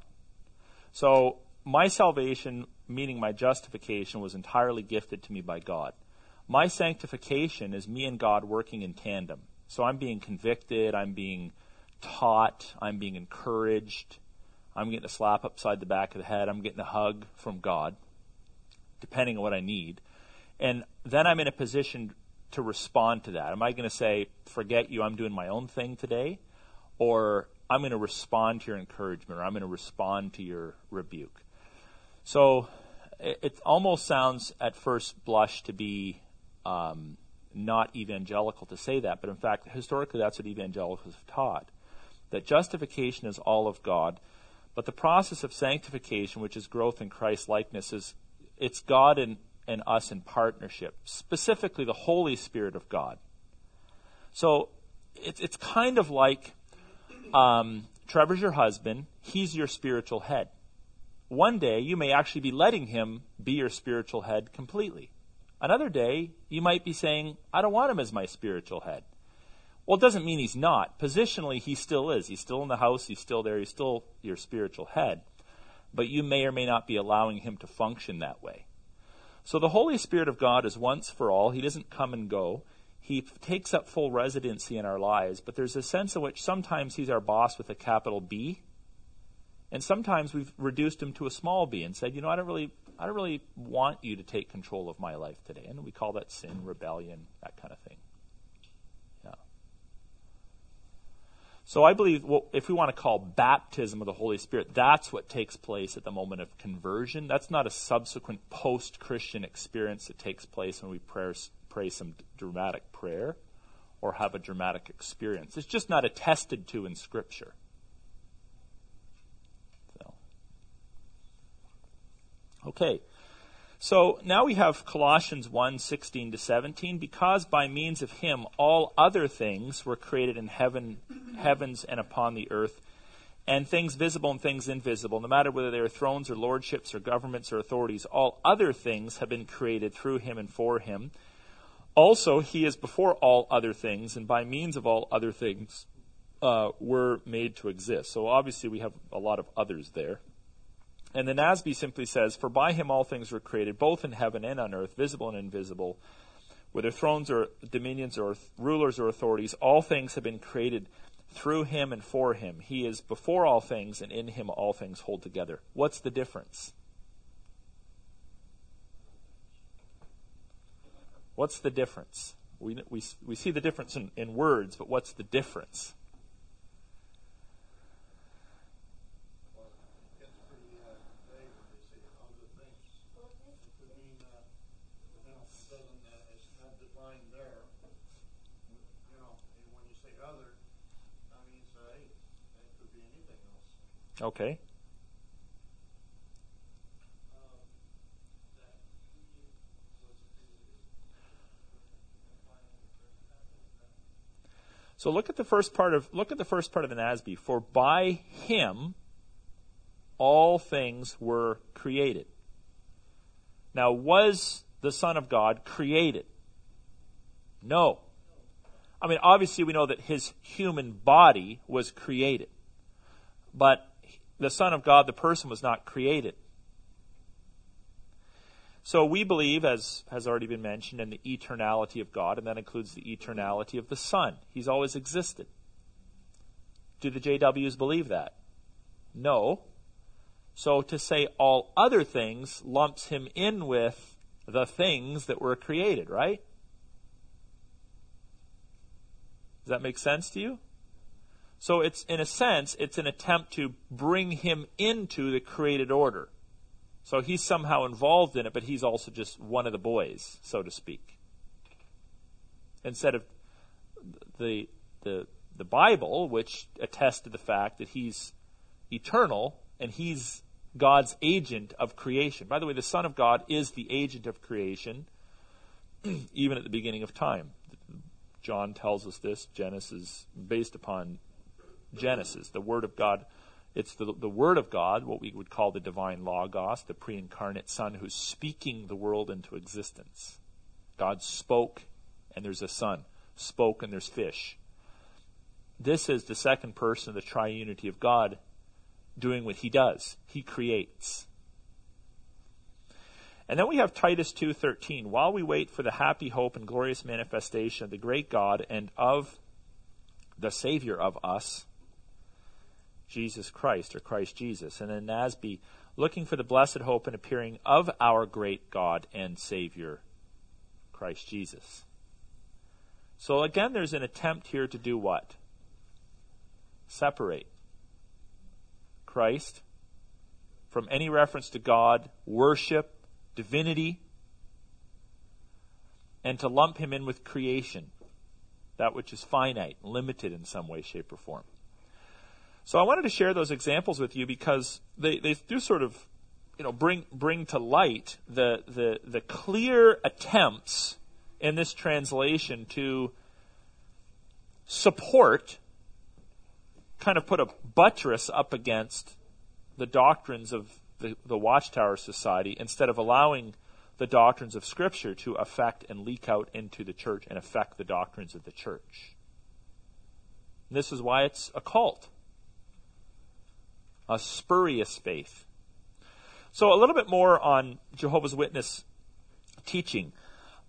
So my salvation, meaning my justification, was entirely gifted to me by God. My sanctification is me and God working in tandem. So I'm being convicted, I'm being taught, I'm being encouraged, I'm getting a slap upside the back of the head, I'm getting a hug from God, depending on what I need. And then I'm in a position to respond to that. Am I going to say, forget you, I'm doing my own thing today? Or I'm going to respond to your encouragement, or I'm going to respond to your rebuke. So it, it almost sounds at first blush to be um, not evangelical to say that, but in fact, historically, that's what evangelicals have taught that justification is all of God, but the process of sanctification, which is growth in Christ likeness, is it's God and, and us in partnership, specifically the Holy Spirit of God. So it's it's kind of like um, Trevor's your husband, he's your spiritual head. One day you may actually be letting him be your spiritual head completely. Another day, you might be saying, I don't want him as my spiritual head. Well, it doesn't mean he's not. Positionally, he still is. He's still in the house, he's still there, he's still your spiritual head. But you may or may not be allowing him to function that way. So the Holy Spirit of God is once for all. He doesn't come and go. He takes up full residency in our lives, but there's a sense in which sometimes he's our boss with a capital B, and sometimes we've reduced him to a small b and said, you know, I don't really I don't really want you to take control of my life today. And we call that sin, rebellion, that kind of thing. So I believe well, if we want to call baptism of the Holy Spirit, that's what takes place at the moment of conversion. That's not a subsequent post Christian experience that takes place when we pray, pray some dramatic prayer or have a dramatic experience. It's just not attested to in Scripture. Okay. So now we have Colossians 1 16 to 17. Because by means of him all other things were created in heaven, heavens and upon the earth, and things visible and things invisible, no matter whether they are thrones or lordships or governments or authorities, all other things have been created through him and for him. Also, he is before all other things, and by means of all other things uh, were made to exist. So obviously, we have a lot of others there. And the NASB simply says, For by him all things were created, both in heaven and on earth, visible and invisible, whether thrones or dominions or rulers or authorities, all things have been created through him and for him. He is before all things, and in him all things hold together. What's the difference? What's the difference? We, we, we see the difference in, in words, but what's the difference? It's pretty, uh, vague when they say other things. It could mean, uh, you know, it doesn't, uh, it's not defined there. You know, and when you say other, that means, uh, hey, that could be anything else. Okay. So look at the first part of look at the first part of the NASB. For by him all things were created. Now, was the Son of God created? No. I mean, obviously, we know that his human body was created. But the Son of God, the person, was not created. So we believe, as has already been mentioned, in the eternality of God, and that includes the eternality of the Son. He's always existed. Do the JWs believe that? No. So to say all other things lumps him in with the things that were created, right? Does that make sense to you? So it's, in a sense, it's an attempt to bring him into the created order. So he's somehow involved in it, but he's also just one of the boys, so to speak. Instead of the the the Bible, which attests to the fact that he's eternal and he's God's agent of creation. By the way, the Son of God is the agent of creation, even at the beginning of time. John tells us this. Genesis, based upon Genesis, the Word of God It's the, the Word of God, what we would call the divine Logos, the pre incarnate Son who's speaking the world into existence. God spoke, and there's a Son. Spoke, and there's fish. This is the second person of the triunity of God doing what he does. He creates. And then we have Titus 2:13. While we wait for the happy hope and glorious manifestation of the great God and of the Savior of us, Jesus Christ or Christ Jesus. And then Nasby, looking for the blessed hope and appearing of our great God and Savior, Christ Jesus. So again, there's an attempt here to do what? Separate Christ from any reference to God, worship, divinity, and to lump him in with creation, that which is finite, limited in some way, shape, or form. So I wanted to share those examples with you because they, they do sort of you know bring bring to light the the the clear attempts in this translation to support kind of put a buttress up against the doctrines of the, the Watchtower Society instead of allowing the doctrines of Scripture to affect and leak out into the church and affect the doctrines of the church. And this is why it's a cult, a spurious faith. So, a little bit more on Jehovah's Witness teaching.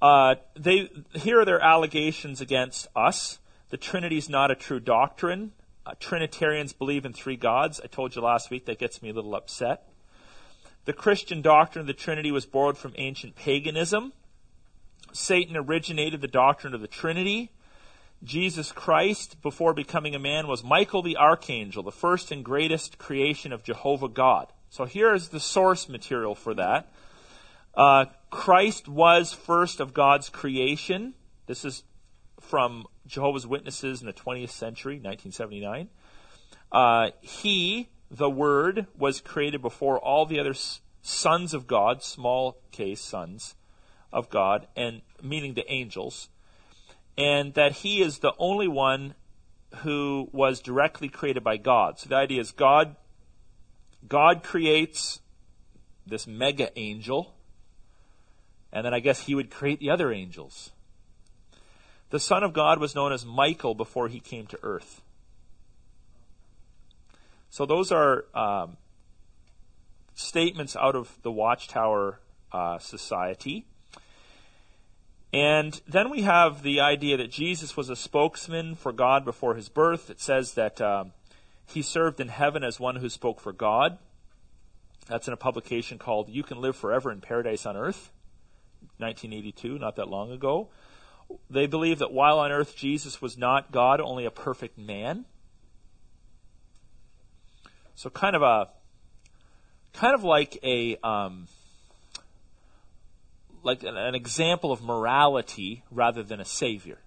Uh, they here are their allegations against us. The Trinity is not a true doctrine. Uh, Trinitarians believe in three gods. I told you last week that gets me a little upset. The Christian doctrine of the Trinity was borrowed from ancient paganism. Satan originated the doctrine of the Trinity. Jesus Christ, before becoming a man, was Michael the Archangel, the first and greatest creation of Jehovah God. So here is the source material for that. Uh, Christ was first of God's creation. This is from Jehovah's Witnesses in the 20th century, 1979. Uh, he, the Word, was created before all the other sons of God, small case sons of God, and meaning the angels, and that he is the only one who was directly created by God. So the idea is God, God creates this mega angel, and then I guess he would create the other angels. The Son of God was known as Michael before he came to earth. So those are um, statements out of the Watchtower uh, Society. And then we have the idea that Jesus was a spokesman for God before his birth. It says that um, he served in heaven as one who spoke for God. That's in a publication called You Can Live Forever in Paradise on Earth, 1982, not that long ago. They believe that while on earth Jesus was not God, only a perfect man. So kind of a kind of like a um, like an, an example of morality rather than a savior.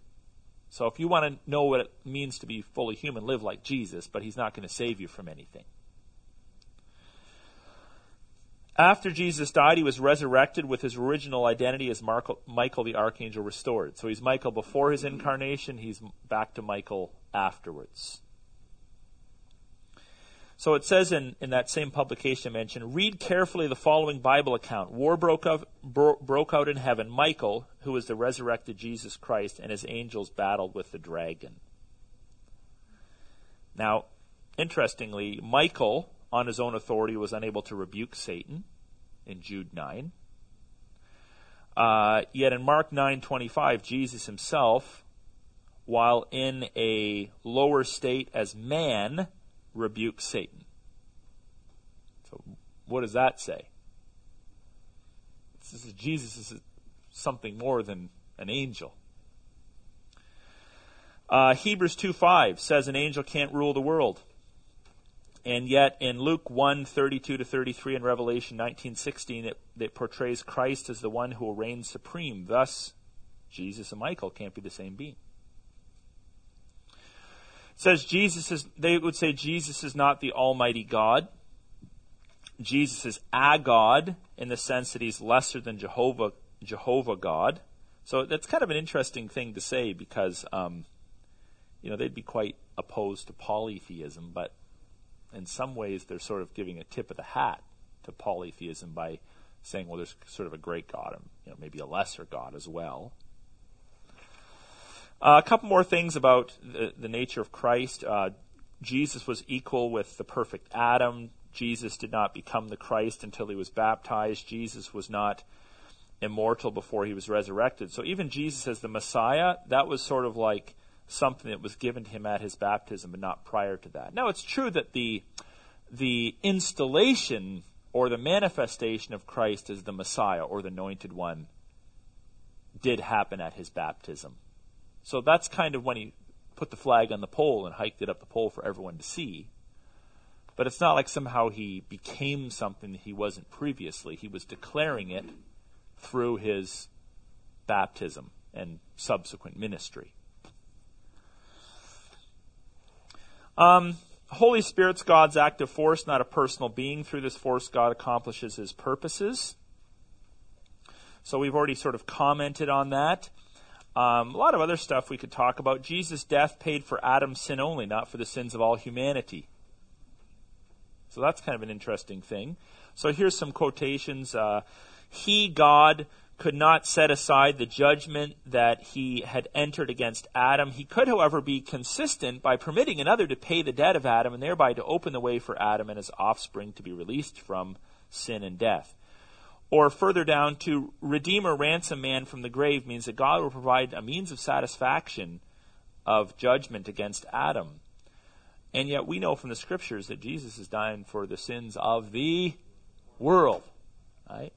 So if you want to know what it means to be fully human, live like Jesus, but he's not going to save you from anything. After Jesus died, he was resurrected with his original identity as Michael the Archangel restored. So he's Michael before his incarnation, he's back to Michael afterwards. So it says in, in that same publication I mentioned, read carefully the following Bible account. War broke out, bro, broke out in heaven. Michael, who was the resurrected Jesus Christ, and his angels battled with the dragon. Now, interestingly, Michael on his own authority was unable to rebuke Satan in Jude 9. Uh, yet in Mark 9:25, Jesus himself, while in a lower state as man, rebukes Satan. So, what does that say? This is, Jesus is something more than an angel. Uh, Hebrews 2:5 says an angel can't rule the world. And yet in Luke 1, 32 to 33 and Revelation 19, 16, it, it portrays Christ as the one who will reign supreme. Thus, Jesus and Michael can't be the same being. Says Jesus is, they would say Jesus is not the Almighty God. Jesus is a God in the sense that he's lesser than Jehovah, Jehovah God. So that's kind of an interesting thing to say because, um, you know, they'd be quite opposed to polytheism, but in some ways, they're sort of giving a tip of the hat to polytheism by saying, well, there's sort of a great God and you know, maybe a lesser God as well. Uh, a couple more things about the, the nature of Christ. Uh, Jesus was equal with the perfect Adam. Jesus did not become the Christ until he was baptized. Jesus was not immortal before he was resurrected. So even Jesus as the Messiah, that was sort of like something that was given to him at his baptism, but not prior to that. Now it's true that the the installation or the manifestation of Christ as the Messiah or the anointed one did happen at his baptism. So that's kind of when he put the flag on the pole and hiked it up the pole for everyone to see. But it's not like somehow he became something that he wasn't previously. He was declaring it through his baptism and subsequent ministry. Um, Holy Spirit's God's active force, not a personal being. Through this force, God accomplishes his purposes. So we've already sort of commented on that. Um, a lot of other stuff we could talk about. Jesus' death paid for Adam's sin only, not for the sins of all humanity. So that's kind of an interesting thing. So here's some quotations. Uh, he, God, could not set aside the judgment that he had entered against Adam. He could, however, be consistent by permitting another to pay the debt of Adam and thereby to open the way for Adam and his offspring to be released from sin and death. Or further down, to redeem or ransom man from the grave means that God will provide a means of satisfaction of judgment against Adam. And yet we know from the scriptures that Jesus is dying for the sins of the world. Right?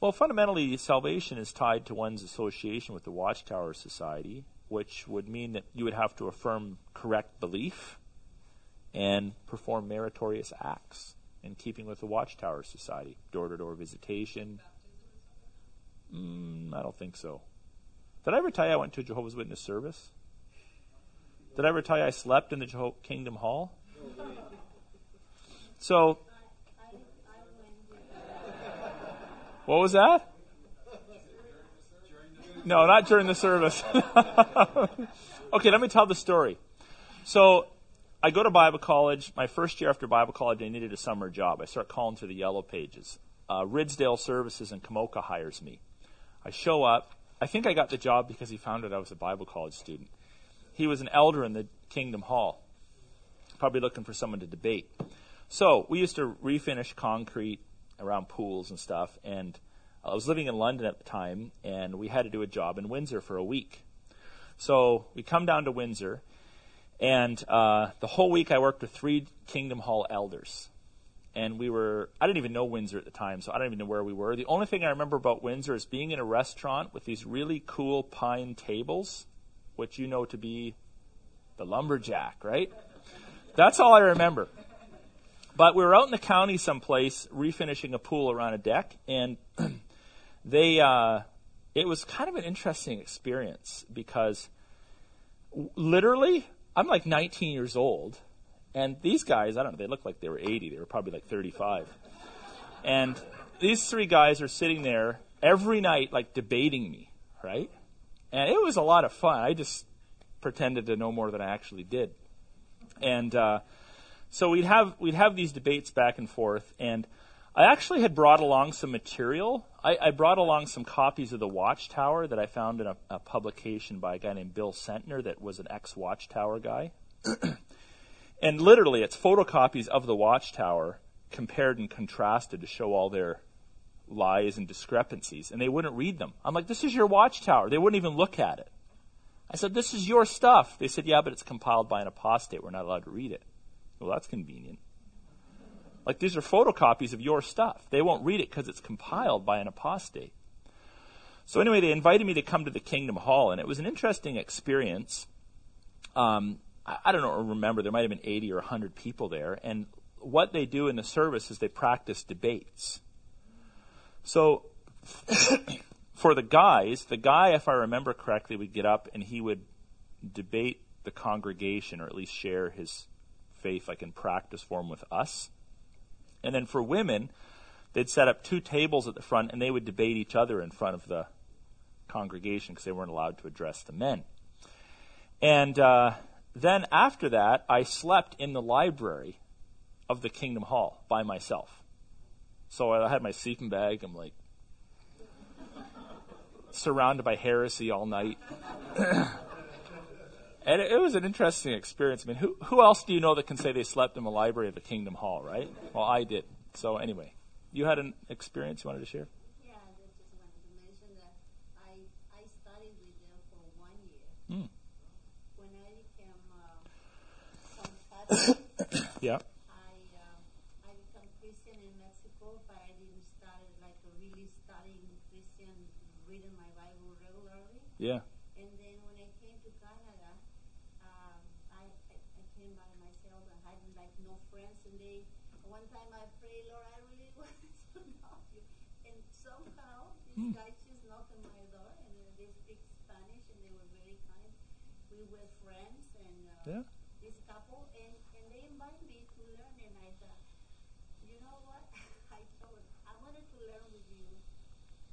Well, fundamentally, salvation is tied to one's association with the Watchtower Society, which would mean that you would have to affirm correct belief and perform meritorious acts in keeping with the Watchtower Society. Door to door visitation. Mm, I don't think so. Did I ever tell you I went to a Jehovah's Witness service? Did I ever tell you I slept in the Jeho- Kingdom Hall? So, What was that? No, not during the service. okay, let me tell the story. So, I go to Bible college. My first year after Bible college, I needed a summer job. I start calling through the yellow pages. Uh, Ridsdale Services in Komoka hires me. I show up. I think I got the job because he found out I was a Bible college student. He was an elder in the Kingdom Hall, probably looking for someone to debate. So we used to refinish concrete around pools and stuff. And I was living in London at the time, and we had to do a job in Windsor for a week. So we come down to Windsor, and uh, the whole week I worked with three Kingdom Hall elders. And we were, I didn't even know Windsor at the time, so I don't even know where we were. The only thing I remember about Windsor is being in a restaurant with these really cool pine tables, which you know to be the lumberjack, right? That's all I remember. But we were out in the county someplace refinishing a pool around a deck, and they uh, it was kind of an interesting experience because literally I'm like 19 years old, and these guys I don't know they looked like they were 80, they were probably like 35, and these three guys are sitting there every night like debating me, right? And it was a lot of fun. I just pretended to know more than I actually did, and. Uh, so we'd have we'd have these debates back and forth, and I actually had brought along some material. I, I brought along some copies of the Watchtower that I found in a, a publication by a guy named Bill Cetnar that was an ex-Watchtower guy. and literally, it's photocopies of the Watchtower compared and contrasted to show all their lies and discrepancies, and they wouldn't read them. I'm like, this is your Watchtower. They wouldn't even look at it. I said, this is your stuff. They said, yeah, but it's compiled by an apostate. We're not allowed to read it. Well, that's convenient. Like these are photocopies of your stuff. They won't read it because it's compiled by an apostate. So anyway, they invited me to come to the Kingdom Hall, and it was an interesting experience. Um, I, I don't know, remember there might have been 80 or 100 people there, and what they do in the service is they practice debates. So for the guys, the guy, if I remember correctly, would get up and he would debate the congregation, or at least share his faith like in practice form with us. And then for women, they'd set up two tables at the front and they would debate each other in front of the congregation because they weren't allowed to address the men. And uh, then after that, I slept in the library of the Kingdom Hall by myself. So I had my sleeping bag. I'm like surrounded by heresy all night. and it, it was an interesting experience. I mean, who, who else do you know that can say they slept in the library of the Kingdom Hall, right? Well, I did. So anyway, you had an experience you wanted to share? Yeah, I just wanted to mention that I, I studied with them for one year. Hmm. When I came um to Yeah. I I became some Catholic, Yeah. I, uh, I became Christian in Mexico, but I didn't start like really studying Christian, reading my Bible regularly. Yeah. And then when I came to Canada, um, I, I, I came by myself. I had like no friends, and they. One time I prayed, Lord, I really want to know you. And guys just knocked on my door, and uh, they speak Spanish, and they were very kind. We were friends, and uh, Yeah. this couple, and, and they invited me to learn, and I thought, you know what? I told, I wanted to learn with you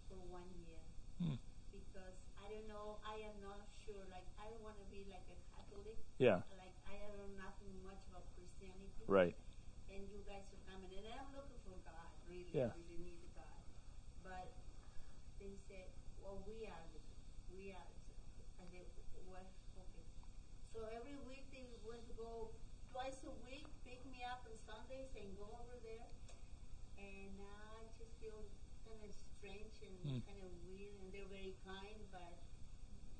for one year Hmm. because I don't know, I am not sure. Like I don't want to be like a Catholic. Yeah. Like I don't know nothing much about Christianity. Right. And you guys are coming, and I'm looking for God. Really, Yeah. Really need God. But they said, well, we are, we are. And they, what? Okay. So every week they went to go twice a week, pick me up on Sundays, and go over there. And now I just feel kind of strange and Hmm. kind of weird, and they're very kind, but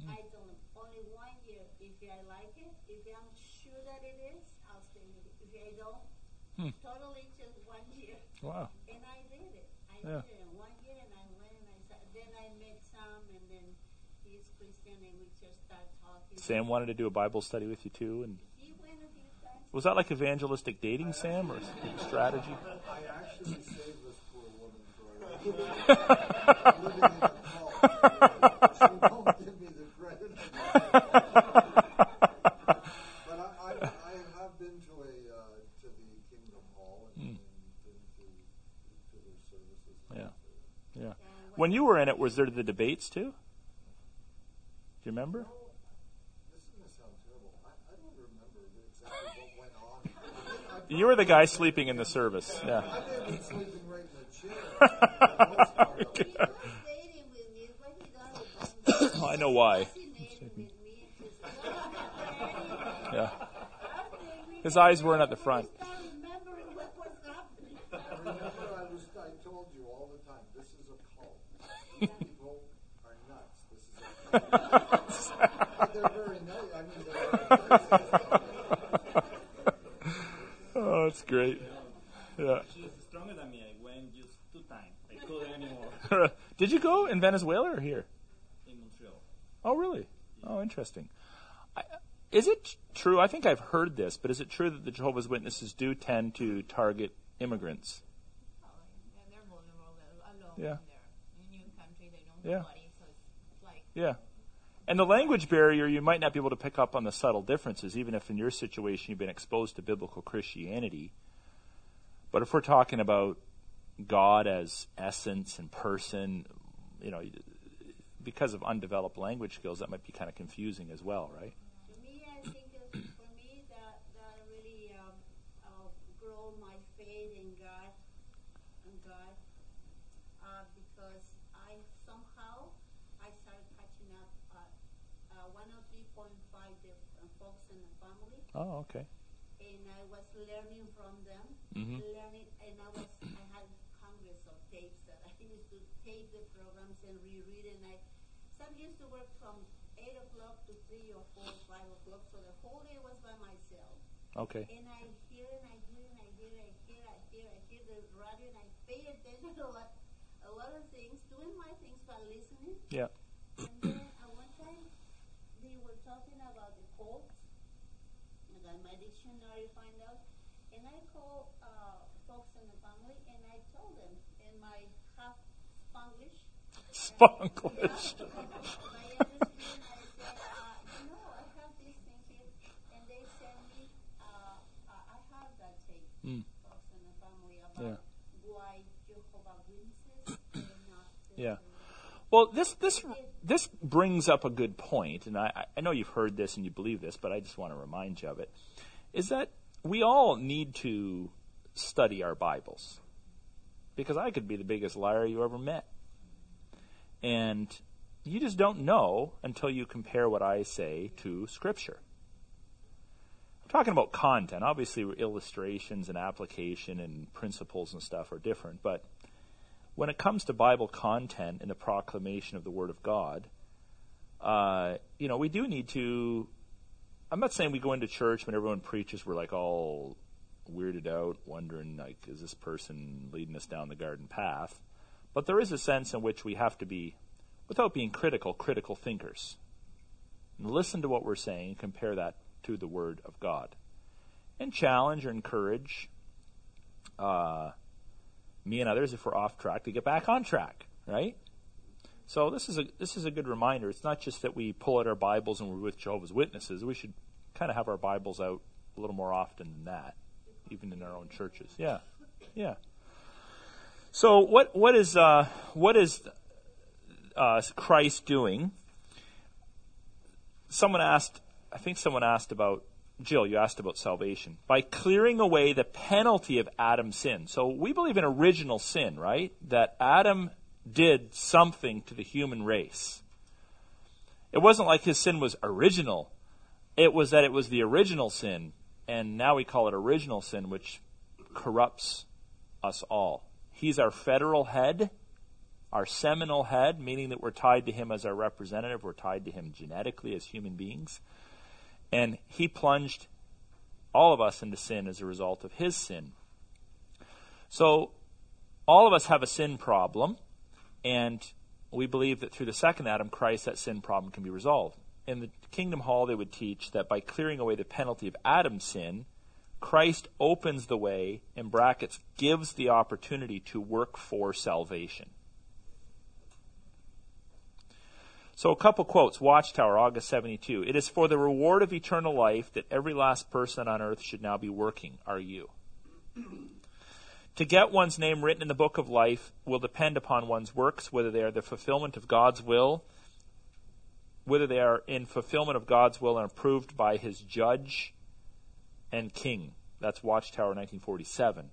I don't. Only one year. If I like it, if I'm sure that it is, I'll stay with it. If I don't, Hmm. totally just one year. Wow. And I did it. I Yeah. did it in one year, and I went and then I met Sam, and then he's Christian, and we just start talking. Sam wanted to do a Bible study with you too, and He went a few times. was that like evangelistic dating, Sam, or strategy? I actually saved this poor woman for living in a cult. She won't give me the credit. But I, I, I have been to a, uh, to the Kingdom Hall and, and been to, to their services. and Yeah. things. Yeah. And When you were in it, was there the debates too? Do you remember? This is gonna sound terrible. I, I don't remember exactly what went on. I, You were the guy sleeping in the service. Yeah. I may have been sleeping right in the chair. for the most part of it. He was dating with me. What he done with me? I know why. Fascinated with me. Just, Yeah. His eyes weren't at the front. I start remembering what was happening. Remember, I was, I told you all the time, this is a cult. These people are nuts. This is a cult. But they're very nice. I mean, they're. Oh, that's great. Yeah. She's stronger than me. I went just two times. I couldn't anymore Did you go in Venezuela or here? in Montreal. Oh, really? Oh, interesting. I, is it true? I think I've heard this, but is it true that the Jehovah's Witnesses do tend to target immigrants? Oh, and they're vulnerable alone Yeah. in their new country. They know Yeah. nobody, so like Yeah. And the language barrier, you might not be able to pick up on the subtle differences, even if in your situation you've been exposed to biblical Christianity. But if we're talking about God as essence and person, you know, because of undeveloped language skills, that might be kind of confusing as well, right? To me, I think that for me that that really um, uh, grow my faith in God, in God, uh, because I somehow I started catching up. Uh, uh, one of the point five different Focus on the Family, Oh, okay. and I was learning from them, Mhm. learning, and I was I had hundreds of tapes that I used to tape the programs and reread, and I some used to work from eight o'clock to three or four, or five o'clock, so the whole day was by myself. Okay. And I hear and I hear and I hear, I hear, I hear, I hear the radio, and I pay attention to a lot, a lot of things, doing my things while listening. Yeah. And then at one time, they were talking about the cults. My dictionary find out. And I call uh, Focus on the Family, and I told them in my half Spanglish. Spanglish. Yeah, my understanding, I said, uh, you know, I have this thing here, and they sent me, uh, uh, I have that tape, Mm. Focus on the Family, about Yeah. why Jehovah Witnesses are not the Yeah. Well, this this this brings up a good point, and I, I know you've heard this and you believe this, but I just want to remind you of it. Is that we all need to study our Bibles because I could be the biggest liar you ever met, and you just don't know until you compare what I say to Scripture. I'm talking about content. Obviously, illustrations and application and principles and stuff are different, but when it comes to Bible content and the proclamation of the Word of God, uh, you know, we do need to. I'm not saying we go into church when everyone preaches, we're like all weirded out, wondering like, is this person leading us down the garden path? But there is a sense in which we have to be, without being critical, critical thinkers. And listen to what we're saying, compare that to the Word of God, and challenge or encourage. Uh, me and others, if we're off track, to get back on track, right? So this is a this is a good reminder. It's not just that we pull out our Bibles and we're with Jehovah's Witnesses. We should kind of have our Bibles out a little more often than that, even in our own churches. Yeah, yeah. So what what is uh, what is uh, Christ doing? Someone asked. I think someone asked about Jill, you asked about salvation. By clearing away the penalty of Adam's sin. So we believe in original sin, right? That Adam did something to the human race. It wasn't like his sin was original. It was that it was the original sin, and now we call it original sin, which corrupts us all. He's our federal head, our seminal head, meaning that we're tied to him as our representative, we're tied to him genetically as human beings. And he plunged all of us into sin as a result of his sin. So, all of us have a sin problem, and we believe that through the second Adam, Christ, that sin problem can be resolved. In the Kingdom Hall, they would teach that by clearing away the penalty of Adam's sin, Christ opens the way, in brackets, gives the opportunity to work for salvation. So, a couple quotes Watchtower, August 72. It is for the reward of eternal life that every last person on earth should now be working. Are you? to get one's name written in the book of life will depend upon one's works, whether they are the fulfillment of God's will, whether they are in fulfillment of God's will and approved by his judge and king. That's Watchtower 1947.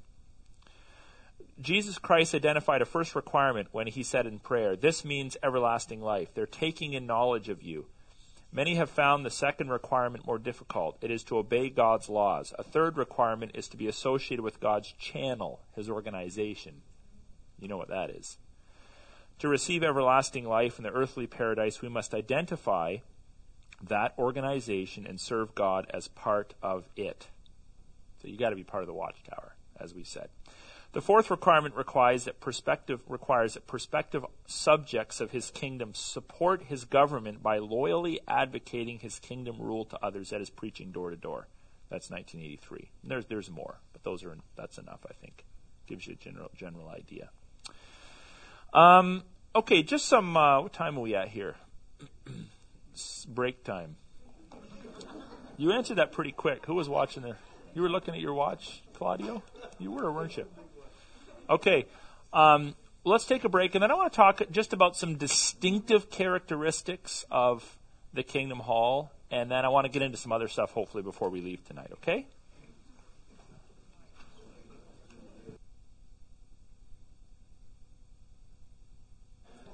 Jesus Christ identified a first requirement when he said in prayer, This means everlasting life. They're taking in knowledge of you. Many have found the second requirement more difficult. It is to obey God's laws. A third requirement is to be associated with God's channel, his organization. You know what that is. To receive everlasting life in the earthly paradise, we must identify that organization and serve God as part of it. So you got to be part of the watchtower, as we said. The fourth requirement requires that prospective requires that prospective subjects of his kingdom support his government by loyally advocating his kingdom rule to others. That is preaching door to door. That's 1983. There's there's more, but those are that's enough. I think gives you a general general idea. Um, okay, just some. Uh, what time are we at here? break time. You answered that pretty quick. Who was watching there? You were looking at your watch, Claudio. You were, weren't you? Okay. Um, let's take a break, and then I want to talk just about some distinctive characteristics of the Kingdom Hall, and then I want to get into some other stuff, hopefully, before we leave tonight, okay?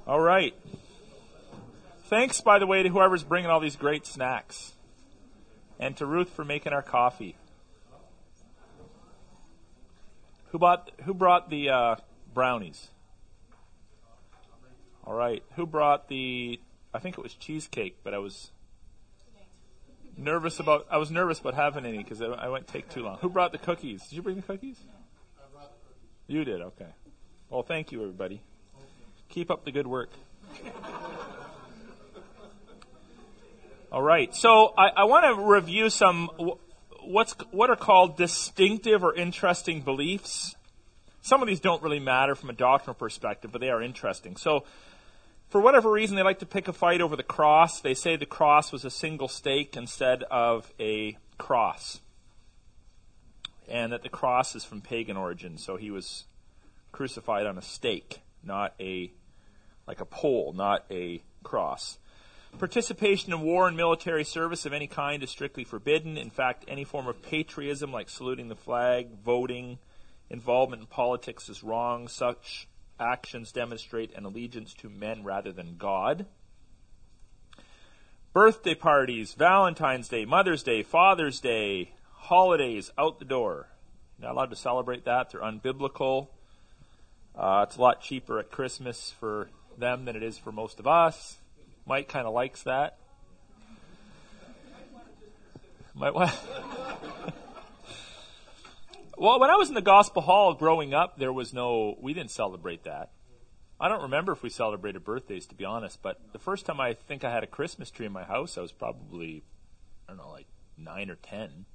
All right. Thanks, by the way, to whoever's bringing all these great snacks, and to Ruth for making our coffee. Who bought? Who brought the uh, brownies? All right. Who brought the? I think it was cheesecake, but I was nervous about. I was nervous about having any because I, went take too long. Who brought the cookies? Did you bring the cookies? You did. Okay. Well, thank you, everybody. Keep up the good work. All right. So I, I want to review some what's what are called distinctive or interesting beliefs. Some of these don't really matter from a doctrinal perspective, but they are interesting. So, for whatever reason, they like to pick a fight over the cross. They say the cross was a single stake instead of a cross, and that the cross is from pagan origin. So he was crucified on a stake, not a like a pole, not a cross. Participation in war and military service of any kind is strictly forbidden. In fact, any form of patriotism, like saluting the flag, voting, involvement in politics, is wrong. Such actions demonstrate an allegiance to men rather than God. Birthday parties, Valentine's Day, Mother's Day, Father's Day, holidays, out the door. Not allowed to celebrate that. They're unbiblical. Uh, it's a lot cheaper at Christmas for them than it is for most of us. Mike kind of likes that. Mike, what? well, when I was in the Gospel Hall growing up, there was no, we didn't celebrate that. I don't remember if we celebrated birthdays, to be honest, but the first time I think I had a Christmas tree in my house, I was probably, I don't know, like nine or ten.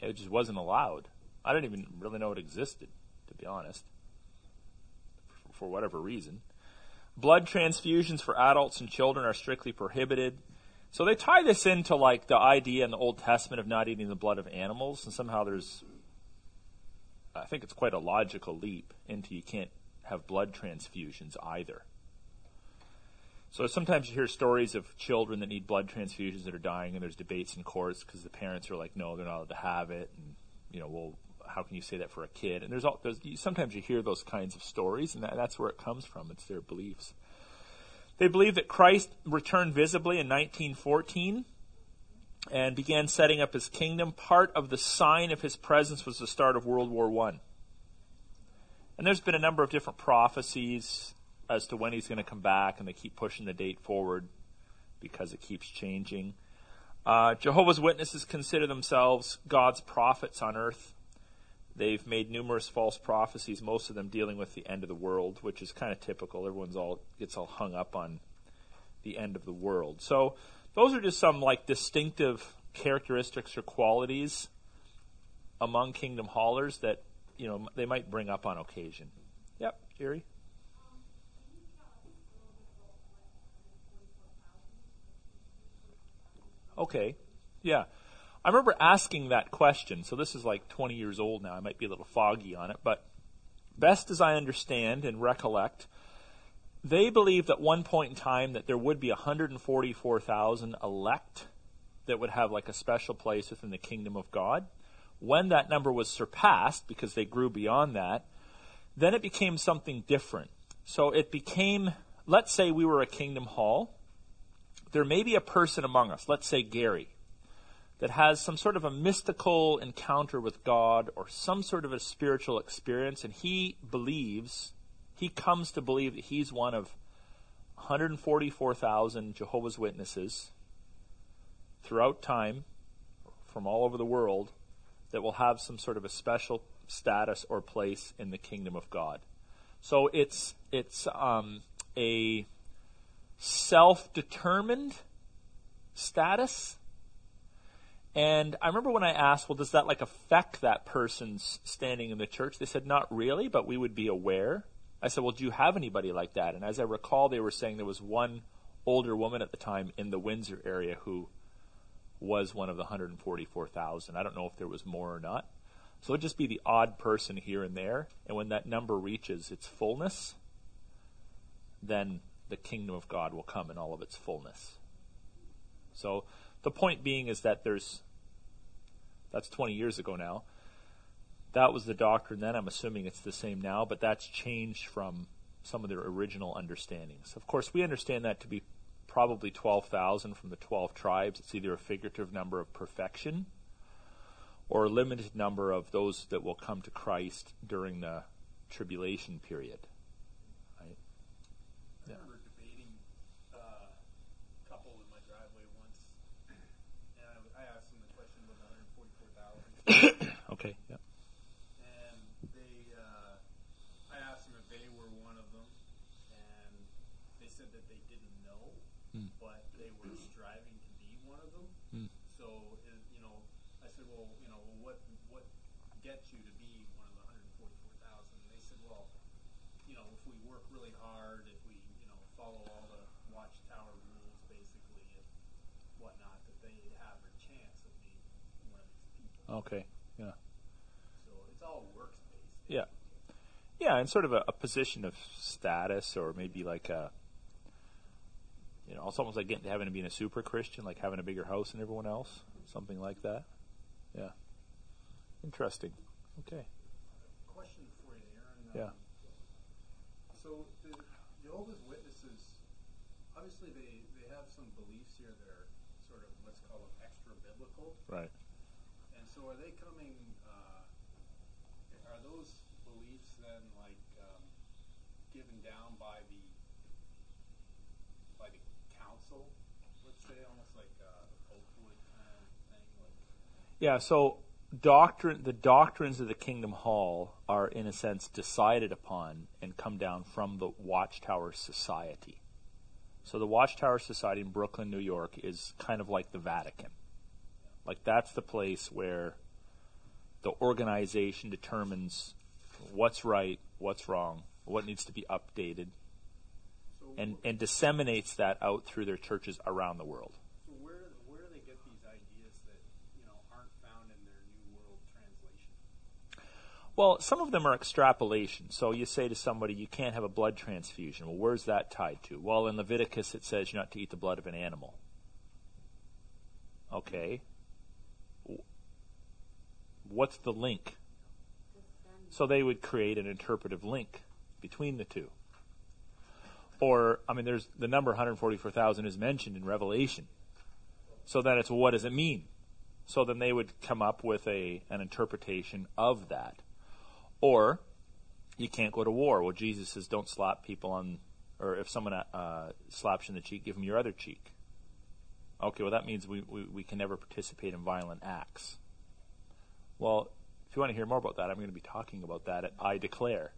It just wasn't allowed. I didn't even really know it existed, to be honest, for whatever reason. Blood transfusions for adults and children are strictly prohibited. So they tie this into like the idea in the Old Testament of not eating the blood of animals, and somehow there's, I think it's quite a logical leap into you can't have blood transfusions either. So sometimes you hear stories of children that need blood transfusions that are dying, and there's debates in courts because the parents are like, no, they're not allowed to have it, and you know, well, how can you say that for a kid? And there's, all, there's sometimes you hear those kinds of stories, and that, that's where it comes from. It's their beliefs. They believe that Christ returned visibly in 1914 and began setting up his kingdom. Part of the sign of his presence was the start of World War One. And there's been a number of different prophecies as to when he's going to come back, and they keep pushing the date forward because it keeps changing. Uh, Jehovah's Witnesses consider themselves God's prophets on earth. They've made numerous false prophecies, most of them dealing with the end of the world, which is kind of typical. Everyone's all gets all hung up on the end of the world. So those are just some like distinctive characteristics or qualities among kingdom hallers that you know they might bring up on occasion. Yep, Jerry. Okay. Yeah. I remember asking that question. So this is like 20 years old now. I might be a little foggy on it, but best as I understand and recollect, they believed at one point in time that there would be 144,000 elect that would have like a special place within the kingdom of God. When that number was surpassed, because they grew beyond that, then it became something different. So it became, let's say we were a kingdom hall. There may be a person among us, let's say Gary, that has some sort of a mystical encounter with God or some sort of a spiritual experience, and he believes, he comes to believe that he's one of 144,000 Jehovah's Witnesses throughout time from all over the world that will have some sort of a special status or place in the kingdom of God. So it's it's um, a self-determined status and I remember when I asked, well, does that like affect that person's standing in the church? They said, not really, but we would be aware. I said, well, do you have anybody like that? And as I recall, they were saying there was one older woman at the time in the Windsor area who was one of the 144,000. I don't know if there was more or not. So it'd just be the odd person here and there. And when that number reaches its fullness, then the kingdom of God will come in all of its fullness. So the point being is that there's, that's 20 years ago now. That was the doctrine then. I'm assuming it's the same now, but that's changed from some of their original understandings. Of course, we understand that to be probably 12,000 from the 12 tribes. It's either a figurative number of perfection or a limited number of those that will come to Christ during the tribulation period. Right? I remember debating uh, a couple in my driveway once, and I, I asked them the question about the 144,000, Okay. Yeah. and they, uh, I asked them if they were one of them, and they said that they didn't know, Hmm. but they were striving to be one of them. Hmm. So, uh, you know, I said, well, you know, well, what what gets you to be one of the 144,000? And they said, well, you know, if we work really hard, if we, you know, follow all the watchtower rules, basically, and whatnot, that they have a chance of being one of these people. Okay. Yeah. So it's all works based. Yeah. yeah, in sort of a, a position of status, or maybe like a, you know, it's almost like getting to heaven and being a super Christian, like having a bigger house than everyone else, something like that. Yeah, interesting. Okay. Question for you, Aaron. Um, Yeah. So the Jehovah's Witnesses, obviously they, they have some beliefs here that are sort of, let's call them extra biblical. Right. And so are they coming, uh, are those beliefs then like um, given down by the, by the council, let's say, almost like uh, Oakwood kind of thing? Like, Yeah, so doctrine the doctrines of the Kingdom Hall are in a sense decided upon and come down from the Watchtower Society. So the Watchtower Society in Brooklyn, New York is kind of like the Vatican. Like that's the place where the organization determines what's right, what's wrong, what needs to be updated, and, and disseminates that out through their churches around the world. So where where do they get these ideas that you know aren't found in their New World Translation? Well, some of them are extrapolation. So you say to somebody, you can't have a blood transfusion. Well, where's that tied to? Well, in Leviticus it says you're not to eat the blood of an animal. Okay. What's the link? So they would create an interpretive link between the two. Or, I mean, there's the number 144,000 is mentioned in Revelation. So then it's, what does it mean? So then they would come up with a an interpretation of that. Or you can't go to war. Well, Jesus says don't slap people on, or if someone uh, slaps you in the cheek, give them your other cheek. Okay, well that means we, we, we can never participate in violent acts. Well, if you want to hear more about that, I'm going to be talking about that at I Declare.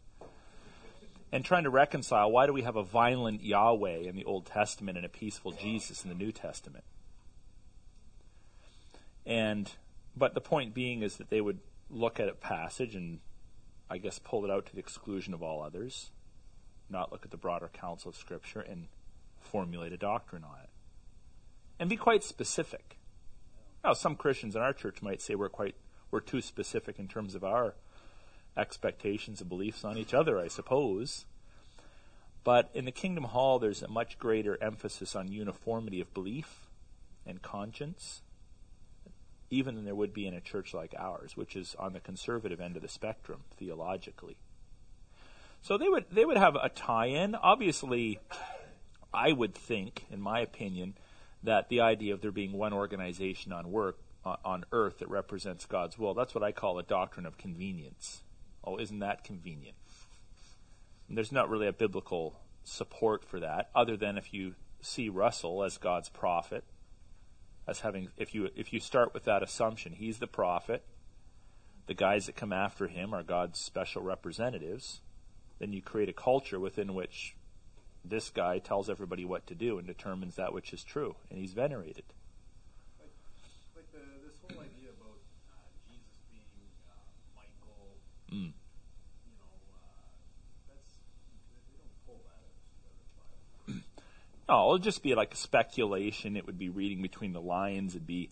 And trying to reconcile why do we have a violent Yahweh in the Old Testament and a peaceful Jesus in the New Testament? And but the point being is that they would look at a passage and I guess pull it out to the exclusion of all others, not look at the broader counsel of Scripture and formulate a doctrine on it. And be quite specific. Now some Christians in our church might say we're quite we're too specific in terms of our expectations and beliefs on each other, I suppose. But in the Kingdom Hall, there's a much greater emphasis on uniformity of belief and conscience, even than there would be in a church like ours, which is on the conservative end of the spectrum theologically. So they would they would have a tie-in. Obviously, I would think, in my opinion, that the idea of there being one organization on work on earth that represents God's will, that's what I call a doctrine of convenience. Oh, isn't that convenient? And there's not really a biblical support for that, other than if you see Russell as God's prophet, as having if you if you start with that assumption, he's the prophet, the guys that come after him are God's special representatives, then you create a culture within which this guy tells everybody what to do and determines that which is true, and he's venerated. Like, like the, this whole idea about uh, Jesus being uh, Michael, Mm. you know, uh, that's they don't pull that out of the It'll just be like a speculation. It would be reading between the lines. It'd be,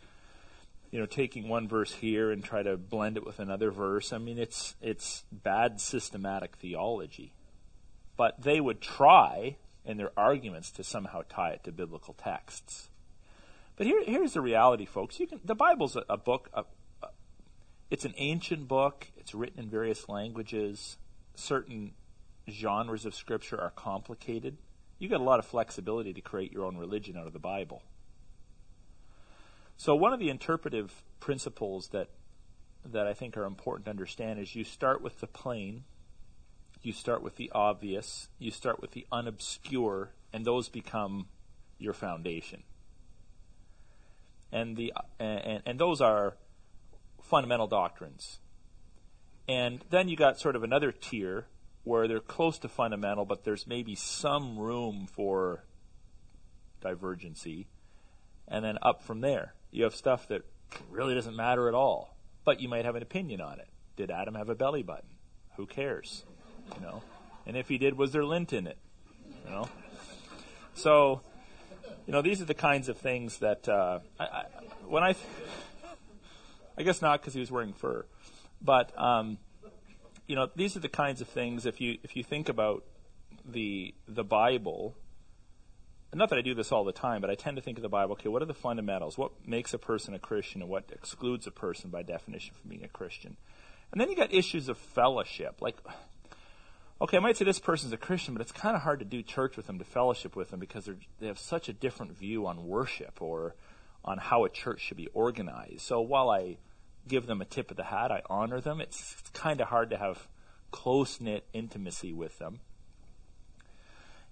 you know, taking one verse here and try to blend it with another verse. I mean, it's it's bad systematic theology. But they would try in their arguments to somehow tie it to biblical texts. But here, here's the reality, folks. You can the Bible's a, a book. A, a, it's an ancient book. It's written in various languages. Certain genres of Scripture are complicated you got a lot of flexibility to create your own religion out of the Bible. So one of the interpretive principles that that I think are important to understand is you start with the plain, you start with the obvious, you start with the unobscure, and those become your foundation. And the and, and those are fundamental doctrines. And then you got sort of another tier where they're close to fundamental, but there's maybe some room for divergency. And then up from there, you have stuff that really doesn't matter at all, but you might have an opinion on it. Did Adam have a belly button? Who cares? You know? And if he did, was there lint in it? You know? So, you know, these are the kinds of things that, uh, I, I, when I, I guess not because he was wearing fur, but, um, you know, these are the kinds of things. If you if you think about the the Bible, not that I do this all the time, but I tend to think of the Bible. Okay, what are the fundamentals? What makes a person a Christian, and what excludes a person by definition from being a Christian? And then you got issues of fellowship, like. Okay, I might say this person's a Christian, but it's kind of hard to do church with them, to fellowship with them, because they they have such a different view on worship or on how a church should be organized. So while I give them a tip of the hat, I honor them, it's kind of hard to have close knit intimacy with them.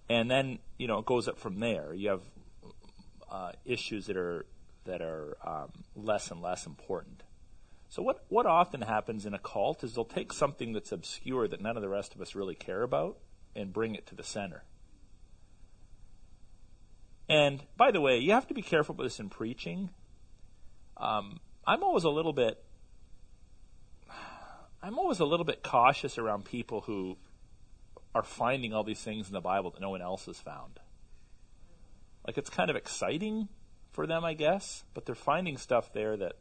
And then, you know, it goes up from there. You have uh, issues that are that are um, less and less important. So what what often happens in a cult is they'll take something that's obscure that none of the rest of us really care about and bring it to the center. And by the way, you have to be careful with this in preaching. Um, I'm always a little bit I'm always a little bit cautious around people who are finding all these things in the Bible that no one else has found. Like it's kind of exciting for them, I guess, but they're finding stuff there that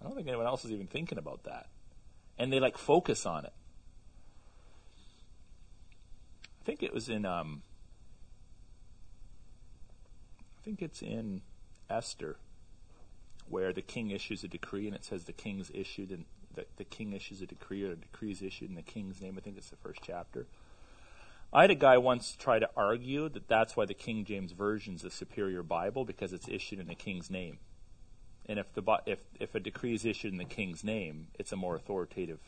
I don't think anyone else is even thinking about that. And they like focus on it. I think it was in um I think it's in Esther where the king issues a decree and it says the king's issued and the, the king issues a decree or a decree is issued in the king's name. I think it's the first chapter. I had a guy once try to argue that that's why the King James Version is the superior Bible because it's issued in the king's name. And if the if if a decree is issued in the king's name, it's a more authoritative.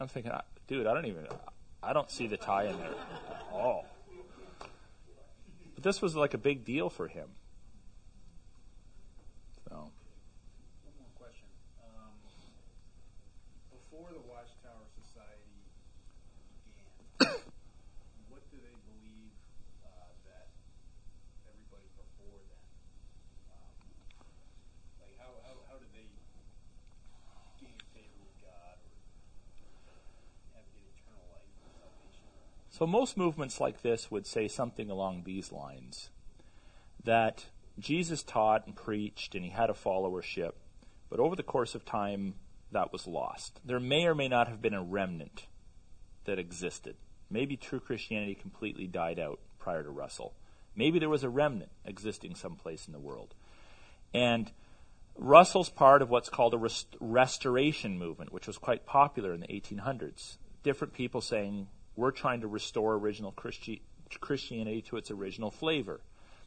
I'm thinking, dude, I don't even, I don't see the tie in there at all. But this was like a big deal for him. So. One more question. Um, before the Watchtower Society began, what do they believe uh, that everybody before then? Um, like, how, how, how did they gain favor with God or have get eternal life and salvation? So most movements like this would say something along these lines that Jesus taught and preached and he had a followership, but over the course of time that was lost. There may or may not have been a remnant that existed. Maybe true Christianity completely died out prior to Russell. Maybe there was a remnant existing someplace in the world. And Russell's part of what's called a rest- restoration movement, which was quite popular in the 1800s. Different people saying, we're trying to restore original Christi- Christianity to its original flavor.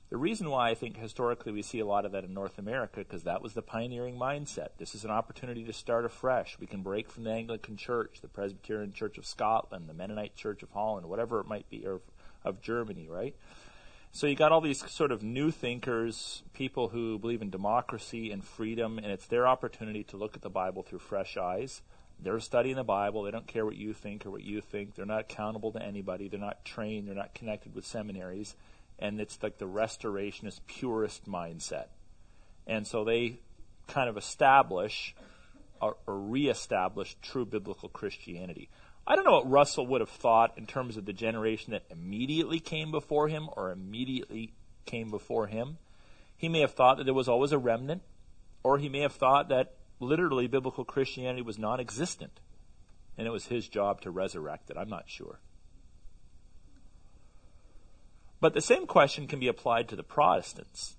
The reason why I think historically we see a lot of that in North America, because that was the pioneering mindset. This is an opportunity to start afresh. We can break from the Anglican Church, the Presbyterian Church of Scotland, the Mennonite Church of Holland, whatever it might be, or of Germany, right? So you got all these sort of new thinkers, people who believe in democracy and freedom, and it's their opportunity to look at the Bible through fresh eyes. They're studying the Bible. They don't care what you think or what you think. They're not accountable to anybody. They're not trained. They're not connected with seminaries. And it's like the restorationist, purist mindset. And so they kind of establish or, or reestablish true biblical Christianity. I don't know what Russell would have thought in terms of the generation that immediately came before him or immediately came before him. He may have thought that there was always a remnant, or he may have thought that literally biblical Christianity was non existent and it was his job to resurrect it. I'm not sure. But the same question can be applied to the Protestants.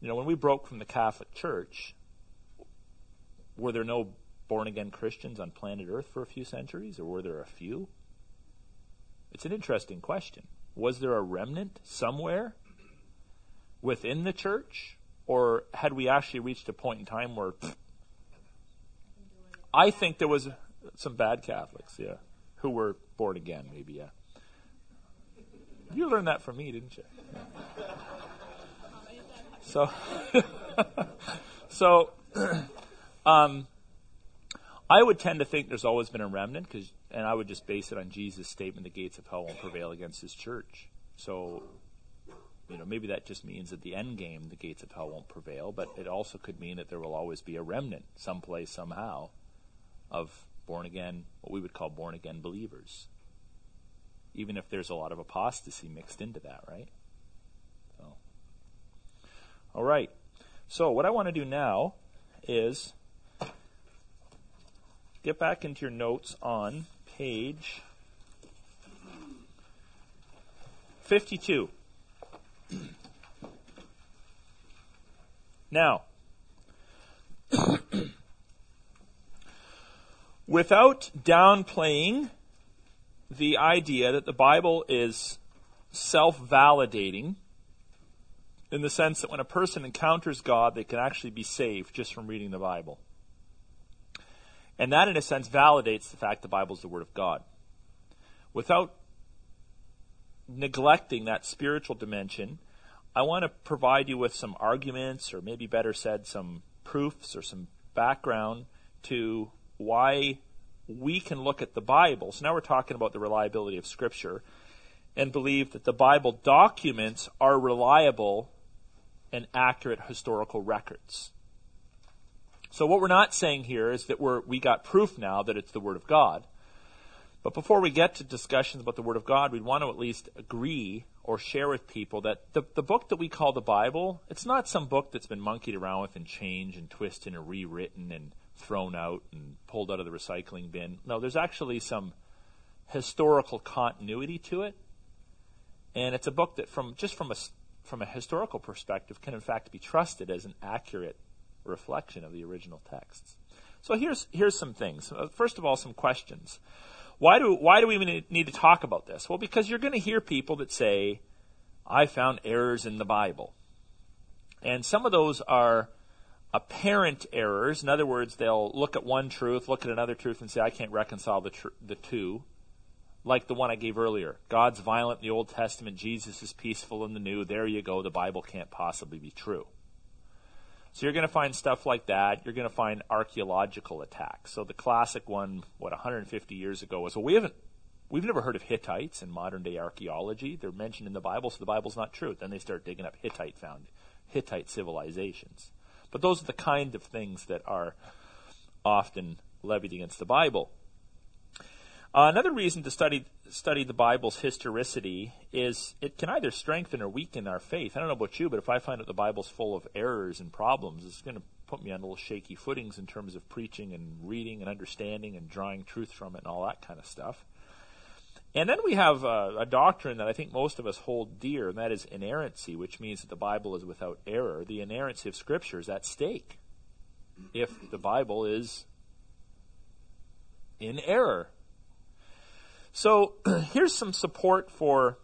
You know, when we broke from the Catholic Church, were there no born again Christians on planet Earth for a few centuries, or were there a few? It's an interesting question. Was there a remnant somewhere within the church, or had we actually reached a point in time where I think there was some bad Catholics, yeah, who were born again, maybe, yeah. You learned that from me, didn't you? So, so, um, I would tend to think there's always been a remnant, cause, and I would just base it on Jesus' statement: "The gates of hell won't prevail against His church." So, you know, maybe that just means at the end game, the gates of hell won't prevail, but it also could mean that there will always be a remnant, someplace, somehow, of born again, what we would call born again believers. Even if there's a lot of apostasy mixed into that, right? So, all right. So, what I want to do now is get back into your notes on page 52. Now, without downplaying the idea that the Bible is self validating, in the sense that when a person encounters God, they can actually be saved just from reading the Bible. And that, in a sense, validates the fact the Bible is the Word of God. Without neglecting that spiritual dimension, I want to provide you with some arguments, or maybe better said, some proofs or some background to why we can look at the Bible. So now we're talking about the reliability of Scripture and believe that the Bible documents are reliable and accurate historical records. So what we're not saying here is that we're, we got proof now that it's the Word of God. But before we get to discussions about the Word of God, we'd want to at least agree or share with people that the, the book that we call the Bible, it's not some book that's been monkeyed around with and changed and twisted and rewritten and thrown out and pulled out of the recycling bin. No, there's actually some historical continuity to it. And it's a book that from just from a from a historical perspective can in fact be trusted as an accurate reflection of the original texts. So here's here's some things. Uh, first of all, some questions. Why do why do we even need to talk about this? Well, because you're going to hear people that say, "I found errors in the Bible," and some of those are apparent errors. In other words, they'll look at one truth, look at another truth, and say, "I can't reconcile the tr- the two like the one I gave earlier. God's violent in the Old Testament, Jesus is peaceful in the New. There you go. The Bible can't possibly be true. So you're going to find stuff like that. You're going to find archaeological attacks. So the classic one, what 150 years ago was, well, we haven't, we've never heard of Hittites in modern day archaeology. They're mentioned in the Bible, so the Bible's not true. Then they start digging up Hittite found Hittite civilizations. But those are the kind of things that are often levied against the Bible. Uh, another reason to study study the Bible's historicity is it can either strengthen or weaken our faith. I don't know about you, but if I find that the Bible's full of errors and problems, it's going to put me on a little shaky footings in terms of preaching and reading and understanding and drawing truth from it and all that kind of stuff. And then we have uh, a doctrine that I think most of us hold dear, and that is inerrancy, which means that the Bible is without error. The inerrancy of Scripture is at stake if the Bible is in error. So here's some support for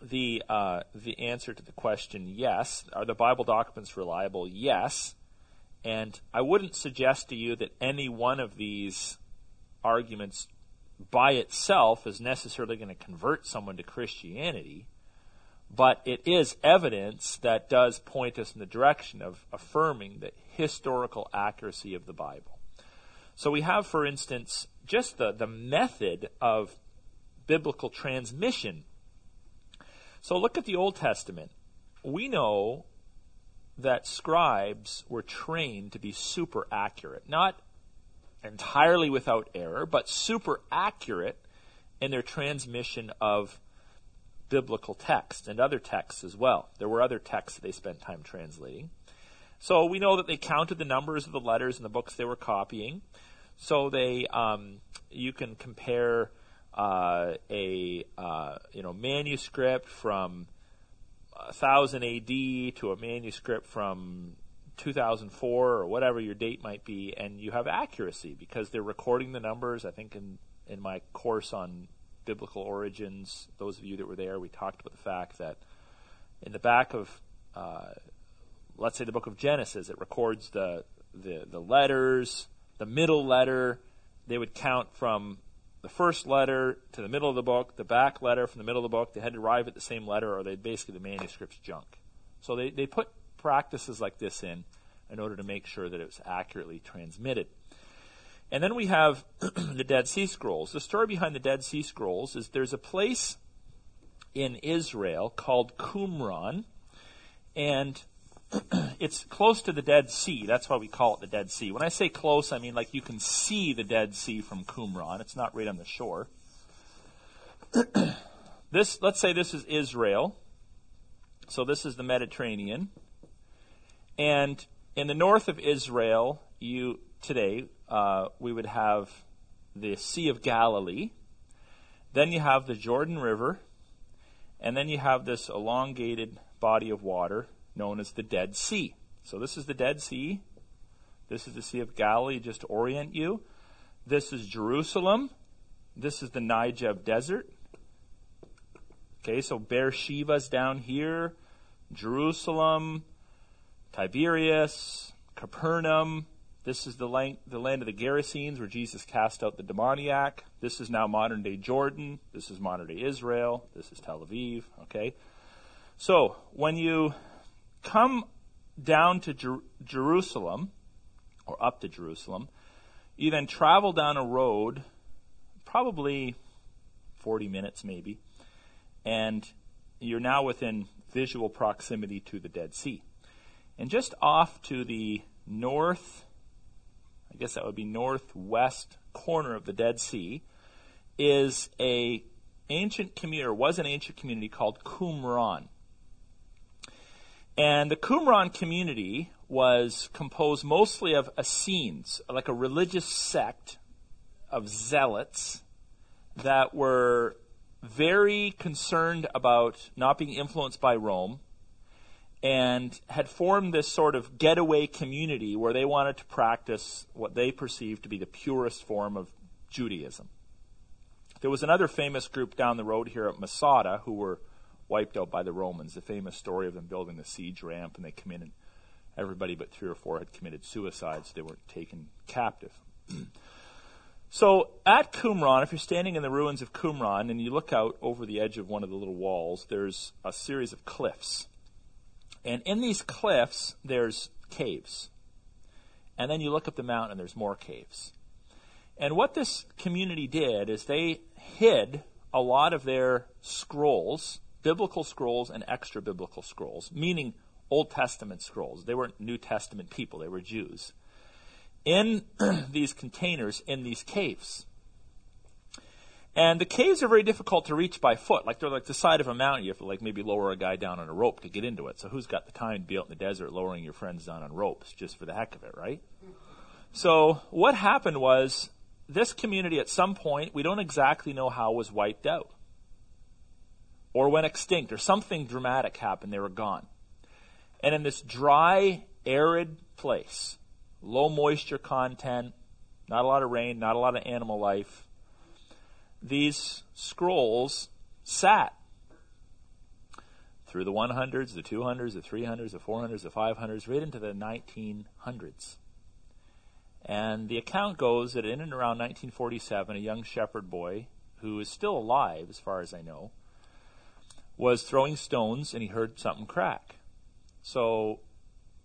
the uh, the answer to the question. Yes, are the Bible documents reliable? Yes, and I wouldn't suggest to you that any one of these arguments by itself is necessarily going to convert someone to Christianity, but it is evidence that does point us in the direction of affirming the historical accuracy of the Bible. So we have, for instance, just the, the method of biblical transmission. So look at the Old Testament. We know that scribes were trained to be super accurate, not entirely without error, but super accurate in their transmission of biblical text and other texts as well. There were other texts they spent time translating. So we know that they counted the numbers of the letters in the books they were copying. So they, um, you can compare uh, a uh, you know manuscript from 1000 AD to a manuscript from 2004 or whatever your date might be, and you have accuracy because they're recording the numbers. I think in in my course on biblical origins, those of you that were there, we talked about the fact that in the back of uh, let's say the book of Genesis, it records the the, the letters, the middle letter, they would count from the first letter to the middle of the book, the back letter from the middle of the book. They had to arrive at the same letter, or they'd basically the manuscript's junk. So they, they put practices like this in in order to make sure that it was accurately transmitted. And then we have the Dead Sea Scrolls. The story behind the Dead Sea Scrolls is there's a place in Israel called Qumran, and it's close to the Dead Sea. That's why we call it the Dead Sea. When I say close, I mean like you can see the Dead Sea from Qumran. It's not right on the shore. this, let's say this is Israel. So this is the Mediterranean. And in the north of Israel, you today, uh, we would have the Sea of Galilee. Then you have the Jordan River. And then you have this elongated body of water known as the Dead Sea. So this is the Dead Sea. This is the Sea of Galilee, just to orient you. This is Jerusalem. This is the Negev Desert. Okay, so Beersheba's down here. Jerusalem, Tiberias, Capernaum. This is the land, the land of the Gerasenes where Jesus cast out the demoniac. This is now modern day Jordan. This is modern day Israel. This is Tel Aviv. Okay. So when you come down to Jer- Jerusalem, or up to Jerusalem, you then travel down a road, probably 40 minutes maybe, and you're now within visual proximity to the Dead Sea. And just off to the north, I guess that would be northwest corner of the Dead Sea, is a ancient community, or was an ancient community called Qumran. And the Qumran community was composed mostly of Essenes, like a religious sect of zealots that were very concerned about not being influenced by Rome and had formed this sort of getaway community where they wanted to practice what they perceived to be the purest form of Judaism. There was another famous group down the road here at Masada who were wiped out by the Romans. The famous story of them building the siege ramp, and they come in and everybody but three or four had committed suicide, so they weren't taken captive. so at Qumran, if you're standing in the ruins of Qumran and you look out over the edge of one of the little walls, there's a series of cliffs. And in these cliffs, there's caves. And then you look up the mountain, and there's more caves. And what this community did is they hid a lot of their scrolls, biblical scrolls and extra biblical scrolls, meaning Old Testament scrolls. They weren't New Testament people, they were Jews. In these containers, in these caves. And the caves are very difficult to reach by foot. Like they're like the side of a mountain. You have to like maybe lower a guy down on a rope to get into it. So who's got the time to be out in the desert lowering your friends down on ropes just for the heck of it, right? So what happened was this community at some point, we don't exactly know how, was wiped out. Or went extinct, or something dramatic happened, they were gone. And in this dry, arid place, low moisture content, not a lot of rain, not a lot of animal life, these scrolls sat through the 100s, the 200s, the 300s, the 400s, the 500s, right into the 1900s. And the account goes that in and around 1947, a young shepherd boy, who is still alive as far as I know, was throwing stones and he heard something crack. So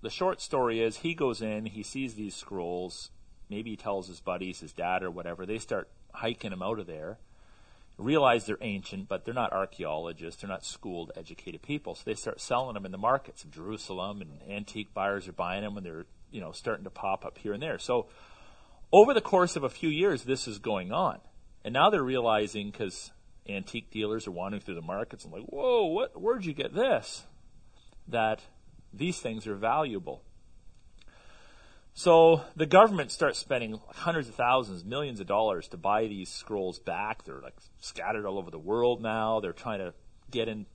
the short story is he goes in, he sees these scrolls, maybe he tells his buddies, his dad or whatever, they start hiking him out of there realize they're ancient, but they're not archaeologists. They're not schooled, educated people. So they start selling them in the markets of Jerusalem, and antique buyers are buying them, and they're you know starting to pop up here and there. So over the course of a few years, this is going on, and now they're realizing because antique dealers are wandering through the markets and like, whoa, what? Where'd you get this? That these things are valuable. So the government starts spending hundreds of thousands, millions of dollars to buy these scrolls back. They're like scattered all over the world now. They're trying to get in,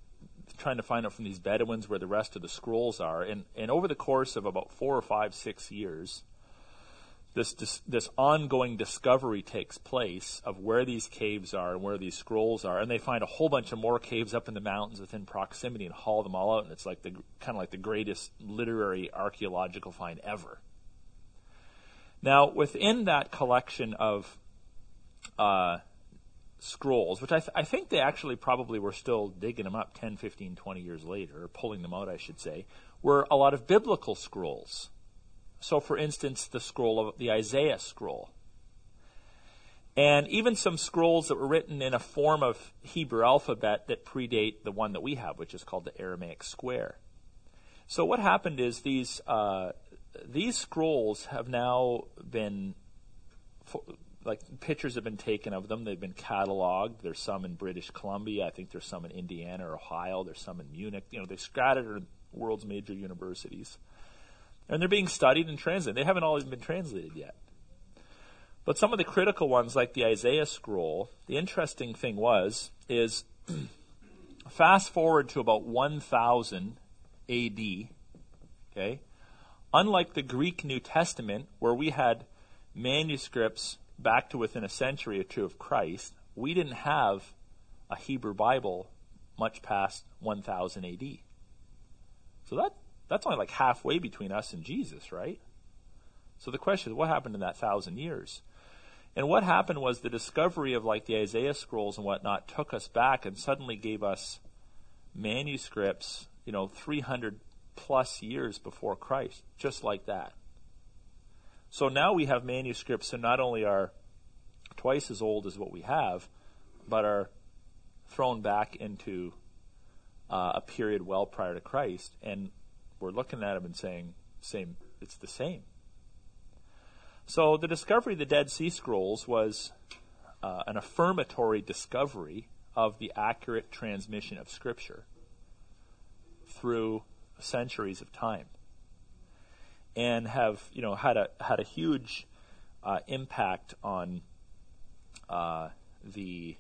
trying to find out from these Bedouins where the rest of the scrolls are. And, and over the course of about four or five, six years, this, this, this ongoing discovery takes place of where these caves are and where these scrolls are, and they find a whole bunch of more caves up in the mountains within proximity and haul them all out, and it's like the kind of like the greatest literary archaeological find ever. Now, within that collection of uh, scrolls, which I, th- I, think they actually probably were still digging them up 10, 15, 20 years later, or pulling them out, I should say, were a lot of biblical scrolls. So, for instance, the scroll of the Isaiah scroll. And even some scrolls that were written in a form of Hebrew alphabet that predate the one that we have, which is called the Aramaic square. So, what happened is these uh, these scrolls have now been like pictures have been taken of them. They've been cataloged. There's some in British Columbia. I think there's some in Indiana or Ohio. There's some in Munich. You know, they're scattered in world's major universities, and they're being studied and translated. They haven't always been translated yet. But some of the critical ones, like the Isaiah scroll, the interesting thing was, is fast forward to about 1000 AD, okay? Unlike the Greek New Testament, where we had manuscripts back to within a century or two of Christ, we didn't have a Hebrew Bible much past 1000 AD. So that that's only like halfway between us and Jesus, right? So the question is, what happened in that thousand years? And what happened was the discovery of like the Isaiah scrolls and whatnot took us back and suddenly gave us manuscripts, you know, 300 plus years before Christ, just like that. So now we have manuscripts that not only are twice as old as what we have, but are thrown back into uh, a period well prior to Christ, and we're looking at them and saying, "Same, it's the same." So the discovery of the Dead Sea Scrolls was uh, an affirmatory discovery of the accurate transmission of Scripture through centuries of time, and have you know had a had a huge uh, impact on uh, the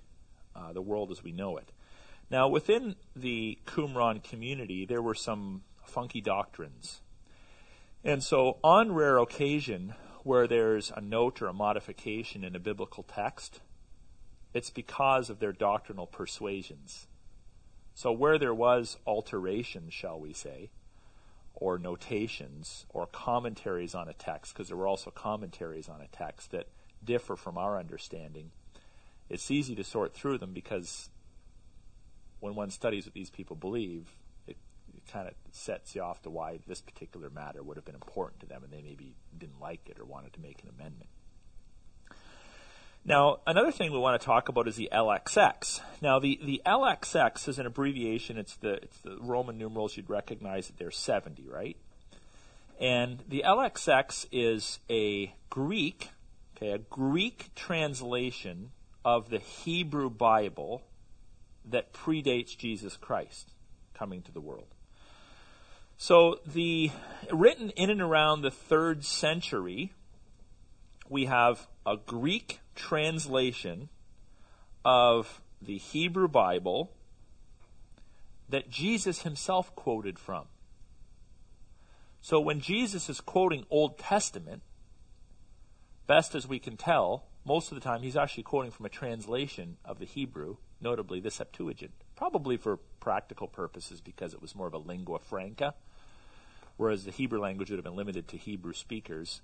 uh, the world as we know it. Now, within the Qumran community, there were some funky doctrines. And so, on rare occasion, where there's a note or a modification in a biblical text, it's because of their doctrinal persuasions. So, where there was alteration, shall we say, or notations, or commentaries on a text, because there were also commentaries on a text that differ from our understanding, it's easy to sort through them because when one studies what these people believe, it, kind of sets you off to why this particular matter would have been important to them and they maybe didn't like it or wanted to make an amendment. Now, another thing we want to talk about is the LXX. Now, the, the LXX is an abbreviation. It's the, it's the Roman numerals. You'd recognize that there's 70, right? And the LXX is a Greek, okay, a Greek translation of the Hebrew Bible that predates Jesus Christ coming to the world. So the written in and around the 3rd century we have a Greek translation of the Hebrew Bible that Jesus himself quoted from. So when Jesus is quoting Old Testament, best as we can tell, most of the time he's actually quoting from a translation of the Hebrew, notably the Septuagint, probably for practical purposes because it was more of a lingua franca, whereas the Hebrew language would have been limited to Hebrew speakers.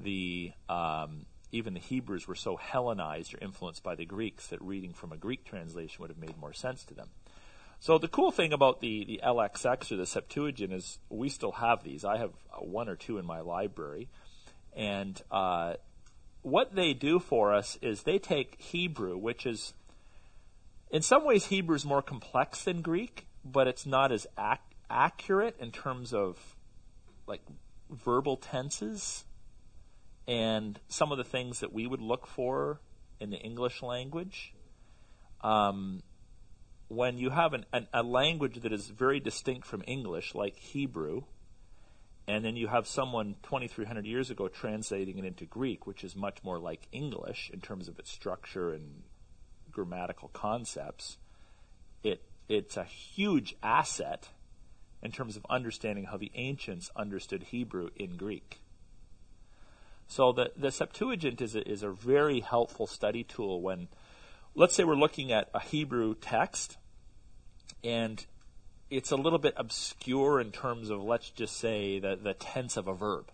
The um, even the Hebrews were so Hellenized or influenced by the Greeks that reading from a Greek translation would have made more sense to them. So the cool thing about the, the LXX or the Septuagint is we still have these. I have one or two in my library, and uh, what they do for us is they take Hebrew, which is, in some ways, Hebrew is more complex than Greek, but it's not as ac- accurate in terms of like verbal tenses and some of the things that we would look for in the English language. Um, when you have an, an, a language that is very distinct from English, like Hebrew, and then you have someone 2,300 years ago translating it into Greek, which is much more like English in terms of its structure and grammatical concepts. It it's a huge asset in terms of understanding how the ancients understood Hebrew in Greek. So the the Septuagint is a, is a very helpful study tool when, let's say, we're looking at a Hebrew text, and it's a little bit obscure in terms of, let's just say, the, the tense of a verb.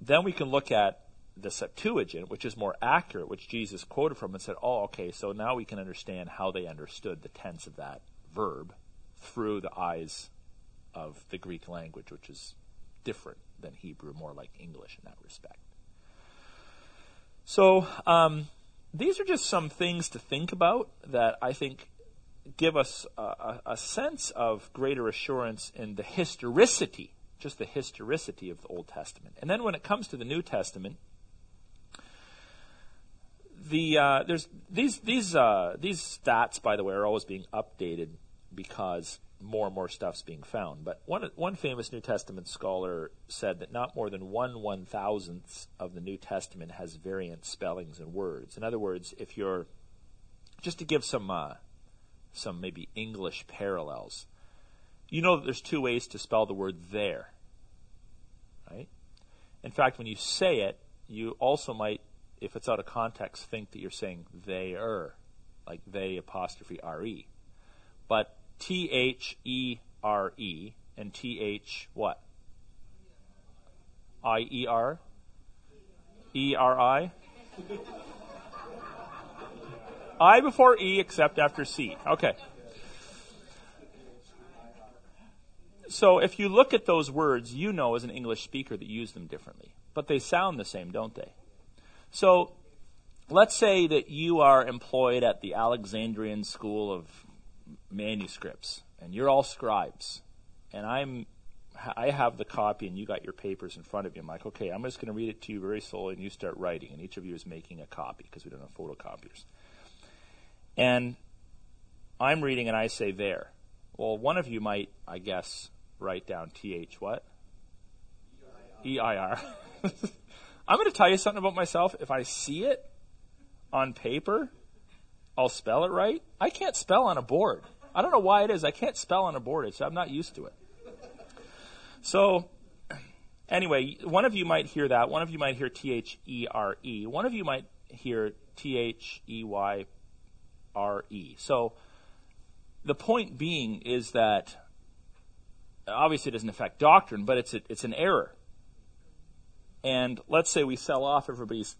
Then we can look at the Septuagint, which is more accurate, which Jesus quoted from, and said, oh, okay, so now we can understand how they understood the tense of that verb through the eyes of the Greek language, which is different than Hebrew, more like English in that respect. So, um, these are just some things to think about that I think give us a, a, a, sense of greater assurance in the historicity, just the historicity of the Old Testament. And then when it comes to the New Testament, the uh, there's these these uh, these stats, by the way, are always being updated because more and more stuff's being found. But one one famous New Testament scholar said that not more than one one thousandth of the New Testament has variant spellings and words. In other words, if you're just to give some uh, some maybe English parallels, you know that there's two ways to spell the word there, right? In fact, when you say it, you also might, if it's out of context, think that you're saying they are, like they apostrophe R E. But T H E R E and T H what? I E R? E R I? I before E except after C. Okay. So if you look at those words, you know as an English speaker that you use them differently. But they sound the same, don't they? So let's say that you are employed at the Alexandrian School of Manuscripts and you're all scribes and I'm I have the copy and you got your papers in front of you. I'm like, okay, I'm just going to read it to you very slowly and you start writing and each of you is making a copy because we don't have photocopiers. And I'm reading and I say there. Well, one of you might, I guess, write down TH what? EIR. I'm going to tell you something about myself. If I see it on paper, I'll spell it right. I can't spell on a board. I don't know why it is. I can't spell on a board. It's, I'm not used to it. So, anyway, one of you might hear that. One of you might hear T H E R E. One of you might hear T H E Y R E. So, the point being is that obviously it doesn't affect doctrine, but it's a, it's an error. And let's say we sell off everybody's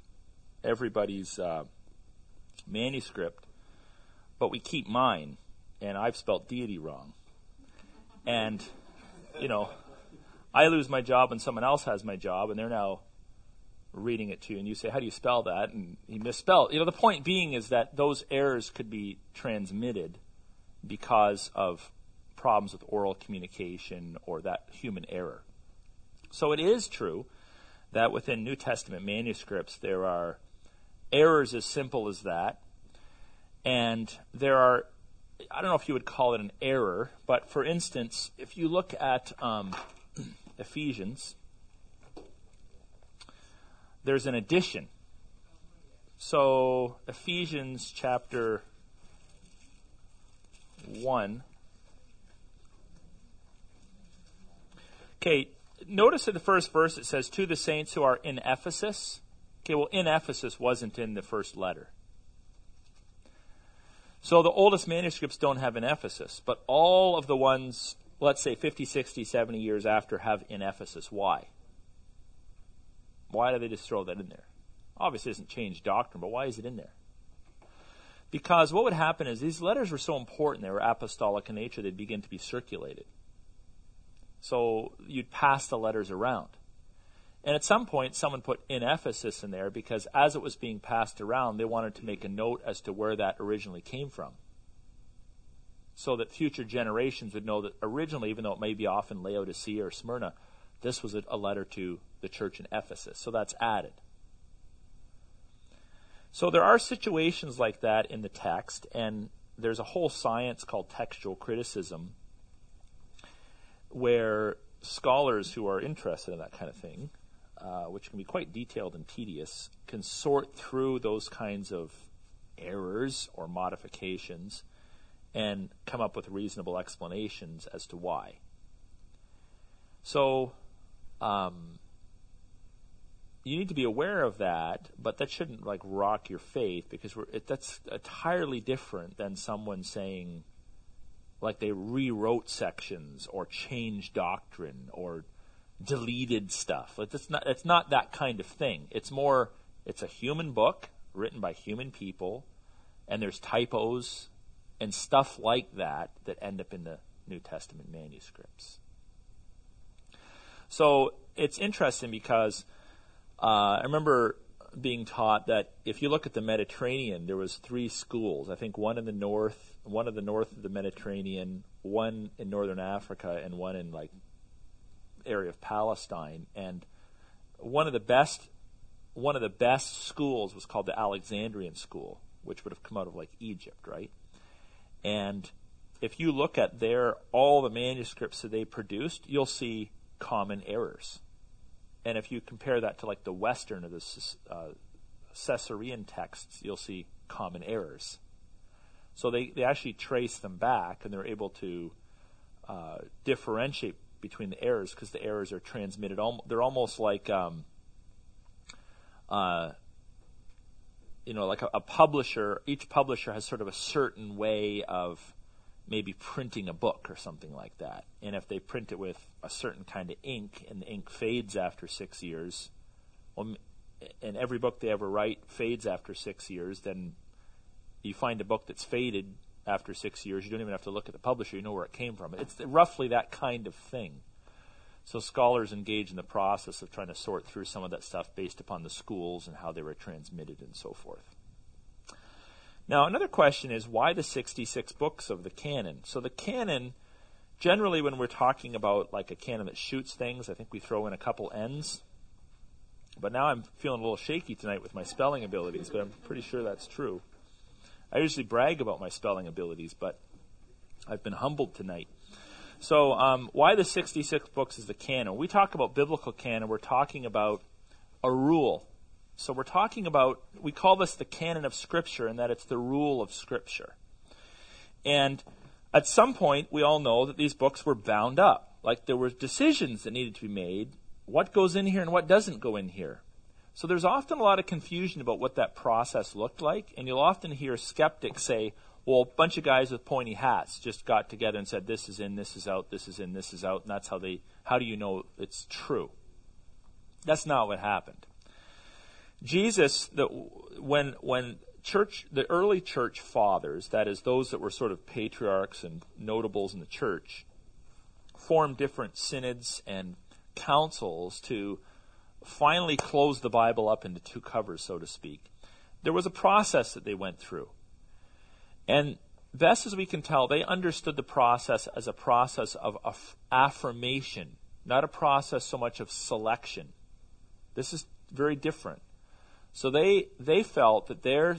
everybody's uh, manuscript, but we keep mine, and I've spelt deity wrong. And you know, I lose my job and someone else has my job, and they're now reading it to you, and you say, "How do you spell that?" And he misspelled. You know, the point being is that those errors could be transmitted because of problems with oral communication or that human error. So it is true that within New Testament manuscripts there are errors as simple as that, and there are I don't know if you would call it an error, but for instance, if you look at um, Ephesians, there's an addition. So, Ephesians chapter 1. Okay, notice in the first verse it says, To the saints who are in Ephesus. Okay, well, in Ephesus wasn't in the first letter. So the oldest manuscripts don't have in Ephesus, but all of the ones, let's say 50, 60, 70 years after, have in Ephesus. Why? Why do they just throw that in there? Obviously, it doesn't change doctrine, but why is it in there? Because what would happen is these letters were so important, they were apostolic in nature, they'd begin to be circulated. So you'd pass the letters around. And at some point, someone put in Ephesus in there because as it was being passed around, they wanted to make a note as to where that originally came from. So that future generations would know that originally, even though it may be off in Laodicea or Smyrna, this was a, letter to the church in Ephesus. So that's added. So there are situations like that in the text, and there's a whole science called textual criticism where scholars who are interested in that kind of thing, uh, which can be quite detailed and tedious, can sort through those kinds of errors or modifications and come up with reasonable explanations as to why. So, um, you need to be aware of that, but that shouldn't like rock your faith because it, that's entirely different than someone saying, like they rewrote sections or changed doctrine or deleted stuff. Not it's not that kind of thing. It's more it's a human book written by human people, and there's typos and stuff like that that end up in the New Testament manuscripts. So it's interesting because uh, I remember being taught that if you look at the Mediterranean, there was three schools. I think one in the north, one in the north of the Mediterranean, one in northern Africa, and one in like area of Palestine. And one of the best, one of the best schools was called the Alexandrian school, which would have come out of like Egypt, right? And if you look at their all the manuscripts that they produced, you'll see common errors. And if you compare that to like the Western or the uh, Caesarean texts, you'll see common errors. So they, they actually trace them back and they're able to uh, differentiate between the errors because the errors are transmitted. Al- they're almost like, um, uh, you know, like a, a publisher. Each publisher has sort of a certain way of maybe printing a book or something like that. And if they print it with a certain kind of ink and the ink fades after six years, well, and every book they ever write fades after six years, then you find a book that's faded after six years. You don't even have to look at the publisher, you know where it came from. It's roughly that kind of thing. So scholars engage in the process of trying to sort through some of that stuff based upon the schools and how they were transmitted and so forth. Now, another question is why the 66 books of the canon? So, the canon, generally, when we're talking about like a canon that shoots things, I think we throw in a couple N's. But now I'm feeling a little shaky tonight with my spelling abilities, but I'm pretty sure that's true. I usually brag about my spelling abilities, but I've been humbled tonight. So, um, why the 66 books is the canon? We talk about biblical canon, we're talking about a rule so we're talking about, we call this the canon of Scripture, and that it's the rule of Scripture. And at some point, we all know that these books were bound up. Like there were decisions that needed to be made. What goes in here and what doesn't go in here. So there's often a lot of confusion about what that process looked like, and you'll often hear skeptics say, well, a bunch of guys with pointy hats just got together and said, this is in, this is out, this is in, this is out, and that's how they, how do you know it's true? That's not what happened. Jesus, the, when when church, the early church fathers, that is those that were sort of patriarchs and notables in the church, formed different synods and councils to finally closed the Bible up into two covers, so to speak. There was a process that they went through. And best as we can tell, they understood the process as a process of affirmation, not a process so much of selection. This is very different. So they, they felt that their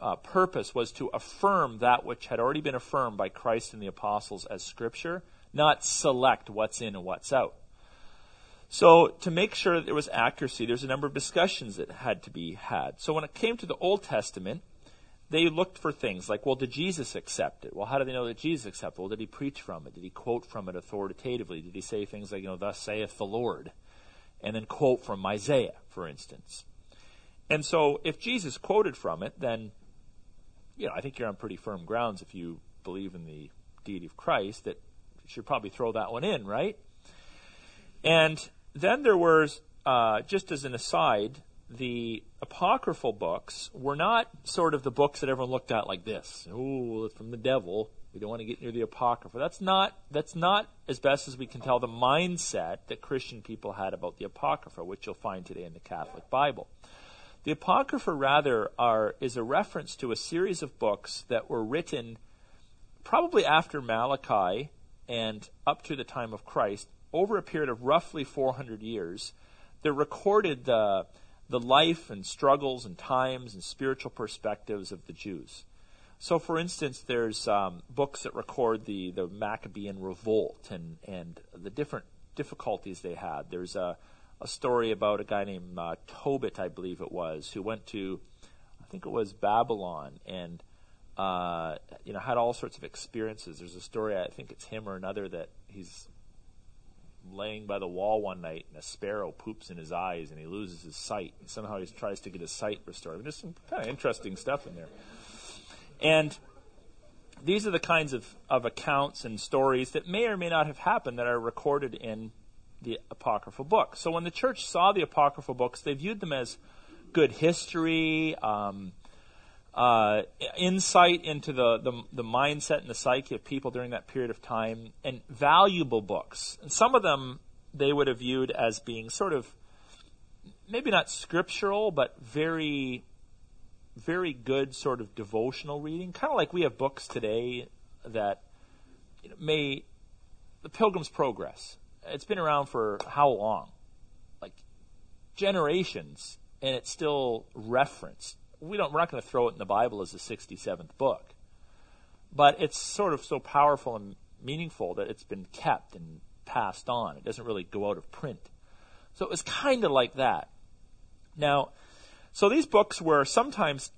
uh, purpose was to affirm that which had already been affirmed by Christ and the apostles as Scripture, not select what's in and what's out. So, to make sure that there was accuracy, there's a number of discussions that had to be had. So, when it came to the Old Testament, they looked for things like, well, did Jesus accept it? Well, how do they know that Jesus accepted it? Well, did he preach from it? Did he quote from it authoritatively? Did he say things like, you know, thus saith the Lord? and then quote from Isaiah, for instance. And so if Jesus quoted from it, then you know, I think you're on pretty firm grounds if you believe in the deity of Christ that you should probably throw that one in, right? And then there was, uh, just as an aside, the apocryphal books were not sort of the books that everyone looked at like this. Oh, from the devil. We don't want to get near the apocrypha. That's not that's not as best as we can tell the mindset that Christian people had about the apocrypha, which you'll find today in the Catholic Bible. The apocrypha rather are is a reference to a series of books that were written probably after Malachi and up to the time of Christ over a period of roughly 400 years that recorded the the life and struggles and times and spiritual perspectives of the Jews. So, for instance, there's um, books that record the, the Maccabean revolt and, and the different difficulties they had. There's a, a story about a guy named uh, Tobit, I believe it was, who went to, I think it was Babylon, and uh, you know had all sorts of experiences. There's a story, I think it's him or another, that he's laying by the wall one night and a sparrow poops in his eyes and he loses his sight and somehow he tries to get his sight restored. I mean, there's some kind of interesting stuff in there. And these are the kinds of, of accounts and stories that may or may not have happened that are recorded in the apocryphal books. So when the church saw the apocryphal books, they viewed them as good history, um, uh, insight into the, the, the mindset and the psyche of people during that period of time, and valuable books. And some of them they would have viewed as being sort of maybe not scriptural, but very very good sort of devotional reading, kind of like we have books today that may the Pilgrim's Progress. It's been around for how long? Like generations, and it's still referenced. We don't. We're not going to throw it in the Bible as the 67th book, but it's sort of so powerful and meaningful that it's been kept and passed on. It doesn't really go out of print. So it was kind of like that. Now, so these books were sometimes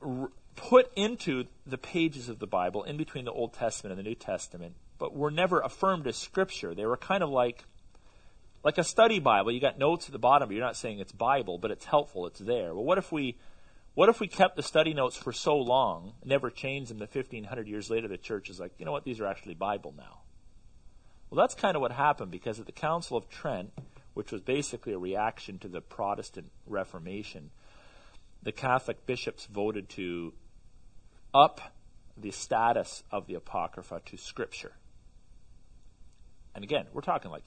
r- put into the pages of the Bible in between the Old Testament and the New Testament, but were never affirmed as scripture. They were kind of like like a study Bible. You got notes at the bottom, but you're not saying it's Bible, but it's helpful, it's there. Well, what if we what if we kept the study notes for so long, never changed them, that 1500 years later the church is like, you know what, these are actually Bible now. Well, that's kind of what happened because at the Council of Trent, which was basically a reaction to the Protestant Reformation, the Catholic bishops voted to up the status of the Apocrypha to Scripture. And again, we're talking like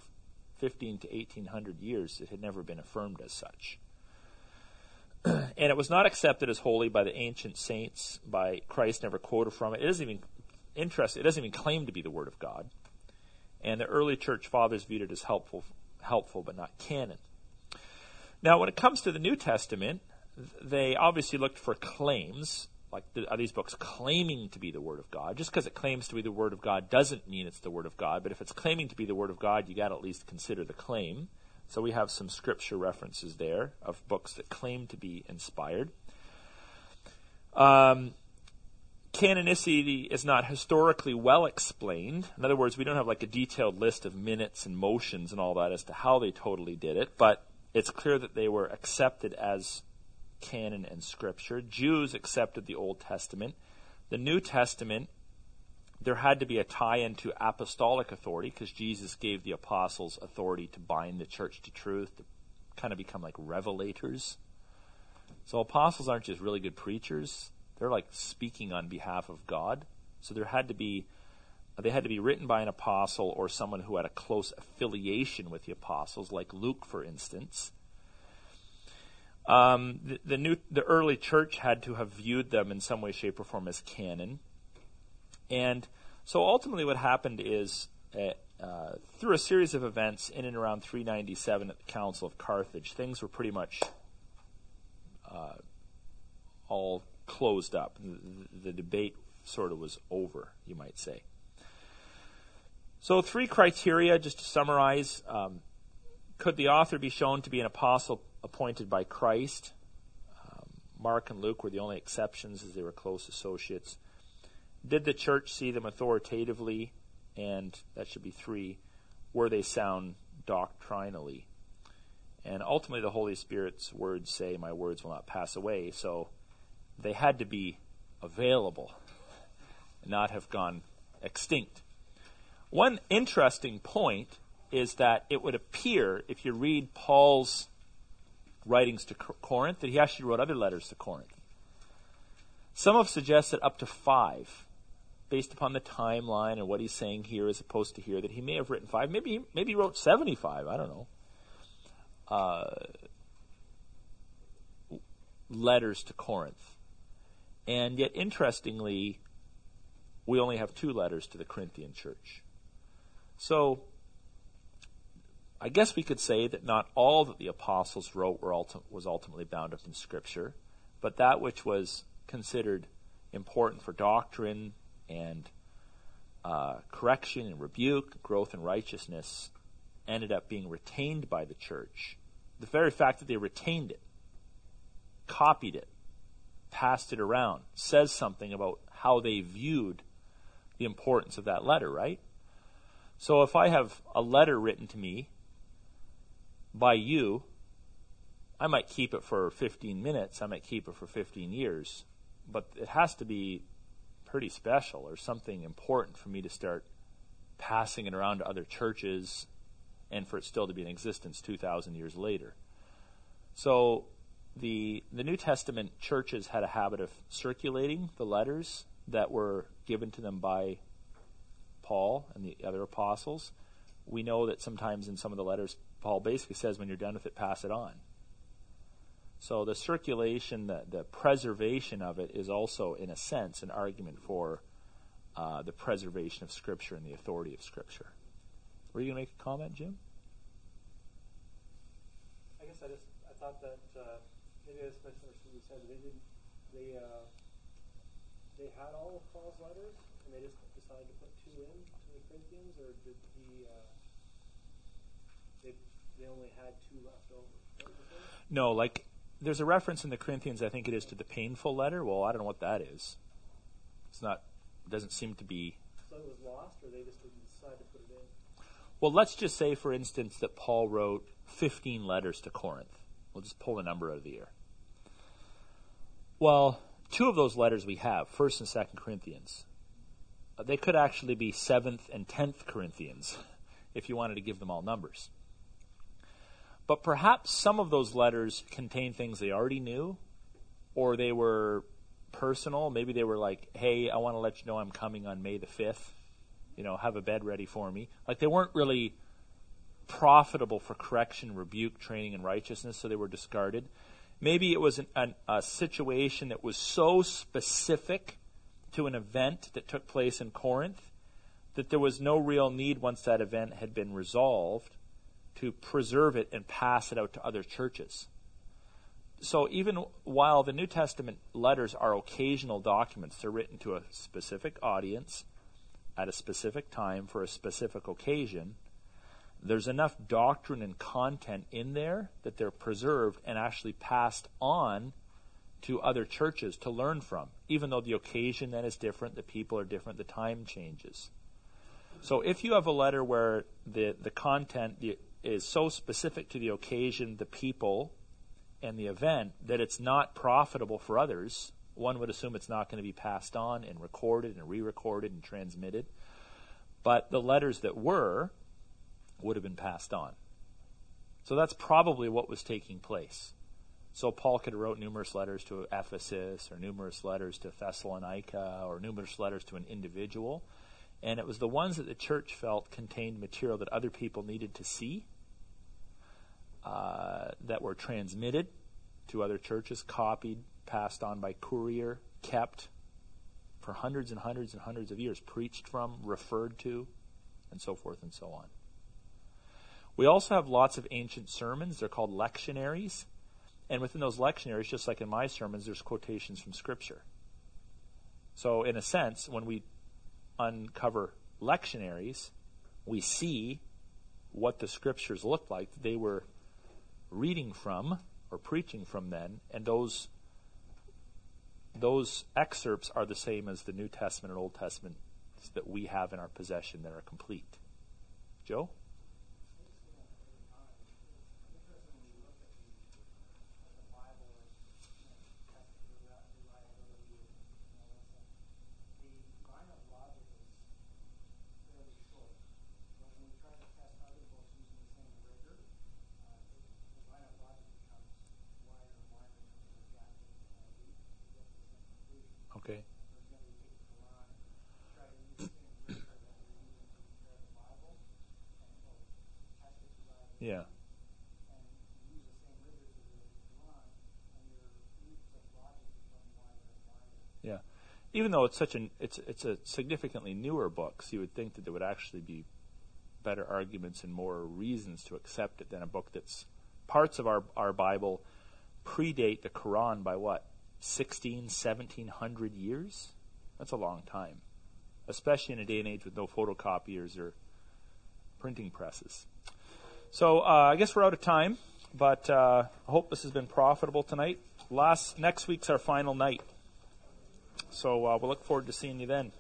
15 to 1800 years, it had never been affirmed as such. and it was not accepted as holy by the ancient saints, by Christ never quoted from it. It doesn't even interest, it doesn't even claim to be the Word of God. And the early church fathers viewed it as helpful, helpful but not canon. Now, when it comes to the New Testament, they obviously looked for claims like the, are these books claiming to be the Word of God? Just because it claims to be the Word of God doesn't mean it's the Word of God. But if it's claiming to be the Word of God, you got to at least consider the claim. So we have some scripture references there of books that claim to be inspired. Um, canonicity is not historically well explained. In other words, we don't have like a detailed list of minutes and motions and all that as to how they totally did it, but it's clear that they were accepted as canon and scripture. Jews accepted the Old Testament. The New Testament, there had to be a tie in to apostolic authority because Jesus gave the apostles authority to bind the church to truth, to kind of become like revelators. So apostles aren't just really good preachers, they're like speaking on behalf of God. So there had to be they had to be written by an apostle or someone who had a close affiliation with the apostles, like Luke, for instance. Um, the, the, new, the early church had to have viewed them in some way, shape, or form as canon. And so ultimately, what happened is uh, uh, through a series of events in and around 397 at the Council of Carthage, things were pretty much uh, all closed up. The, the, debate sort of was over, you might say. So, three criteria, just to summarize. Um, could the author be shown to be an apostle appointed by Christ? Um, Mark and Luke were the only exceptions as they were close associates. Did the church see them authoritatively? And that should be three. Were they sound doctrinally? And ultimately, the Holy Spirit's words say, My words will not pass away. So they had to be available, not have gone extinct. One interesting point is that it would appear, if you read Paul's writings to Corinth, that he actually wrote other letters to Corinth. Some have suggested up to five, based upon the timeline and what he's saying here as opposed to here, that he may have written five. Maybe, maybe he wrote 75, I don't know. Uh, letters to Corinth. And yet, interestingly, we only have two letters to the Corinthian church. So, I guess we could say that not all that the apostles wrote ulti- was ultimately bound up in Scripture, but that which was considered important for doctrine and uh, correction and rebuke, growth in righteousness, ended up being retained by the church. The very fact that they retained it, copied it, passed it around, says something about how they viewed the importance of that letter, right? So if I have a letter written to me by you, I might keep it for 15 minutes, I might keep it for 15 years, but it has to be pretty special or something important for me to start passing it around to other churches and for it still to be in existence 2,000 years later. So the, the New Testament churches had a habit of circulating the letters that were given to them by Paul and the other apostles. We know that sometimes in some of the letters, Paul basically says, when you're done with it, pass it on. So the circulation, the, the preservation of it is also, in a sense, an argument for uh, the preservation of Scripture and the authority of Scripture. Were you going to make a comment, Jim? I guess I just I thought that uh, maybe I just misunderstood what you said. They didn't they uh, they had all of Paul's letters and they just decided to put two in to the Corinthians, or did he? Uh, they they only had two left over. What was it? No, like there's a reference in the Corinthians, I think it is to the painful letter. Well, I don't know what that is. It's not. Doesn't seem to be. So it was lost, or they just didn't decide to put it in. Well, let's just say, for instance, that Paul wrote 15 letters to Corinth. We'll just pull a number out of the air. Well, two of those letters we have, First and Second Corinthians. They could actually be Seventh and Tenth Corinthians, if you wanted to give them all numbers. But perhaps some of those letters contain things they already knew, or they were personal. Maybe they were like, "Hey, I want to let you know I'm coming on May the fifth. You know, have a bed ready for me." Like they weren't really profitable for correction, rebuke, training, and righteousness, so they were discarded. Maybe it was an, an, a situation that was so specific to an event that took place in Corinth that there was no real need once that event had been resolved to preserve it and pass it out to other churches. So even while the New Testament letters are occasional documents, they're written to a specific audience at a specific time for a specific occasion there's enough doctrine and content in there that they're preserved and actually passed on to other churches to learn from, even though the occasion then is different, the people are different, the time changes. So if you have a letter where the, the content is so specific to the occasion, the people, and the event that it's not profitable for others, one would assume it's not going to be passed on and recorded and re recorded and transmitted. But the letters that were, would have been passed on. So that's probably what was taking place. So Paul could have wrote numerous letters to Ephesus or numerous letters to Thessalonica or numerous letters to an individual. And it was the ones that the church felt contained material that other people needed to see, uh, that were transmitted to other churches, copied, passed on by courier, kept for hundreds and hundreds and hundreds of years, preached from, referred to, and so forth and so on. We also have lots of ancient sermons. They're called lectionaries. And within those lectionaries, just like in my sermons, there's quotations from Scripture. So, in a sense, when we uncover lectionaries, we see what the Scriptures looked like they were reading from or preaching from then, and those those excerpts are the same as the New Testament and Old Testament that we have in our possession that are complete. Joe? Even though it's such an it's it's a significantly newer book, so you would think that there would actually be better arguments and more reasons to accept it than a book that's parts of our our Bible predate the Quran by what? 16, 1700 years? That's a long time. Especially in a day and age with no photocopiers or printing presses. So uh, I guess we're out of time, but uh, I hope this has been profitable tonight. Last next week's our final night, so uh, we'll look forward to seeing you then.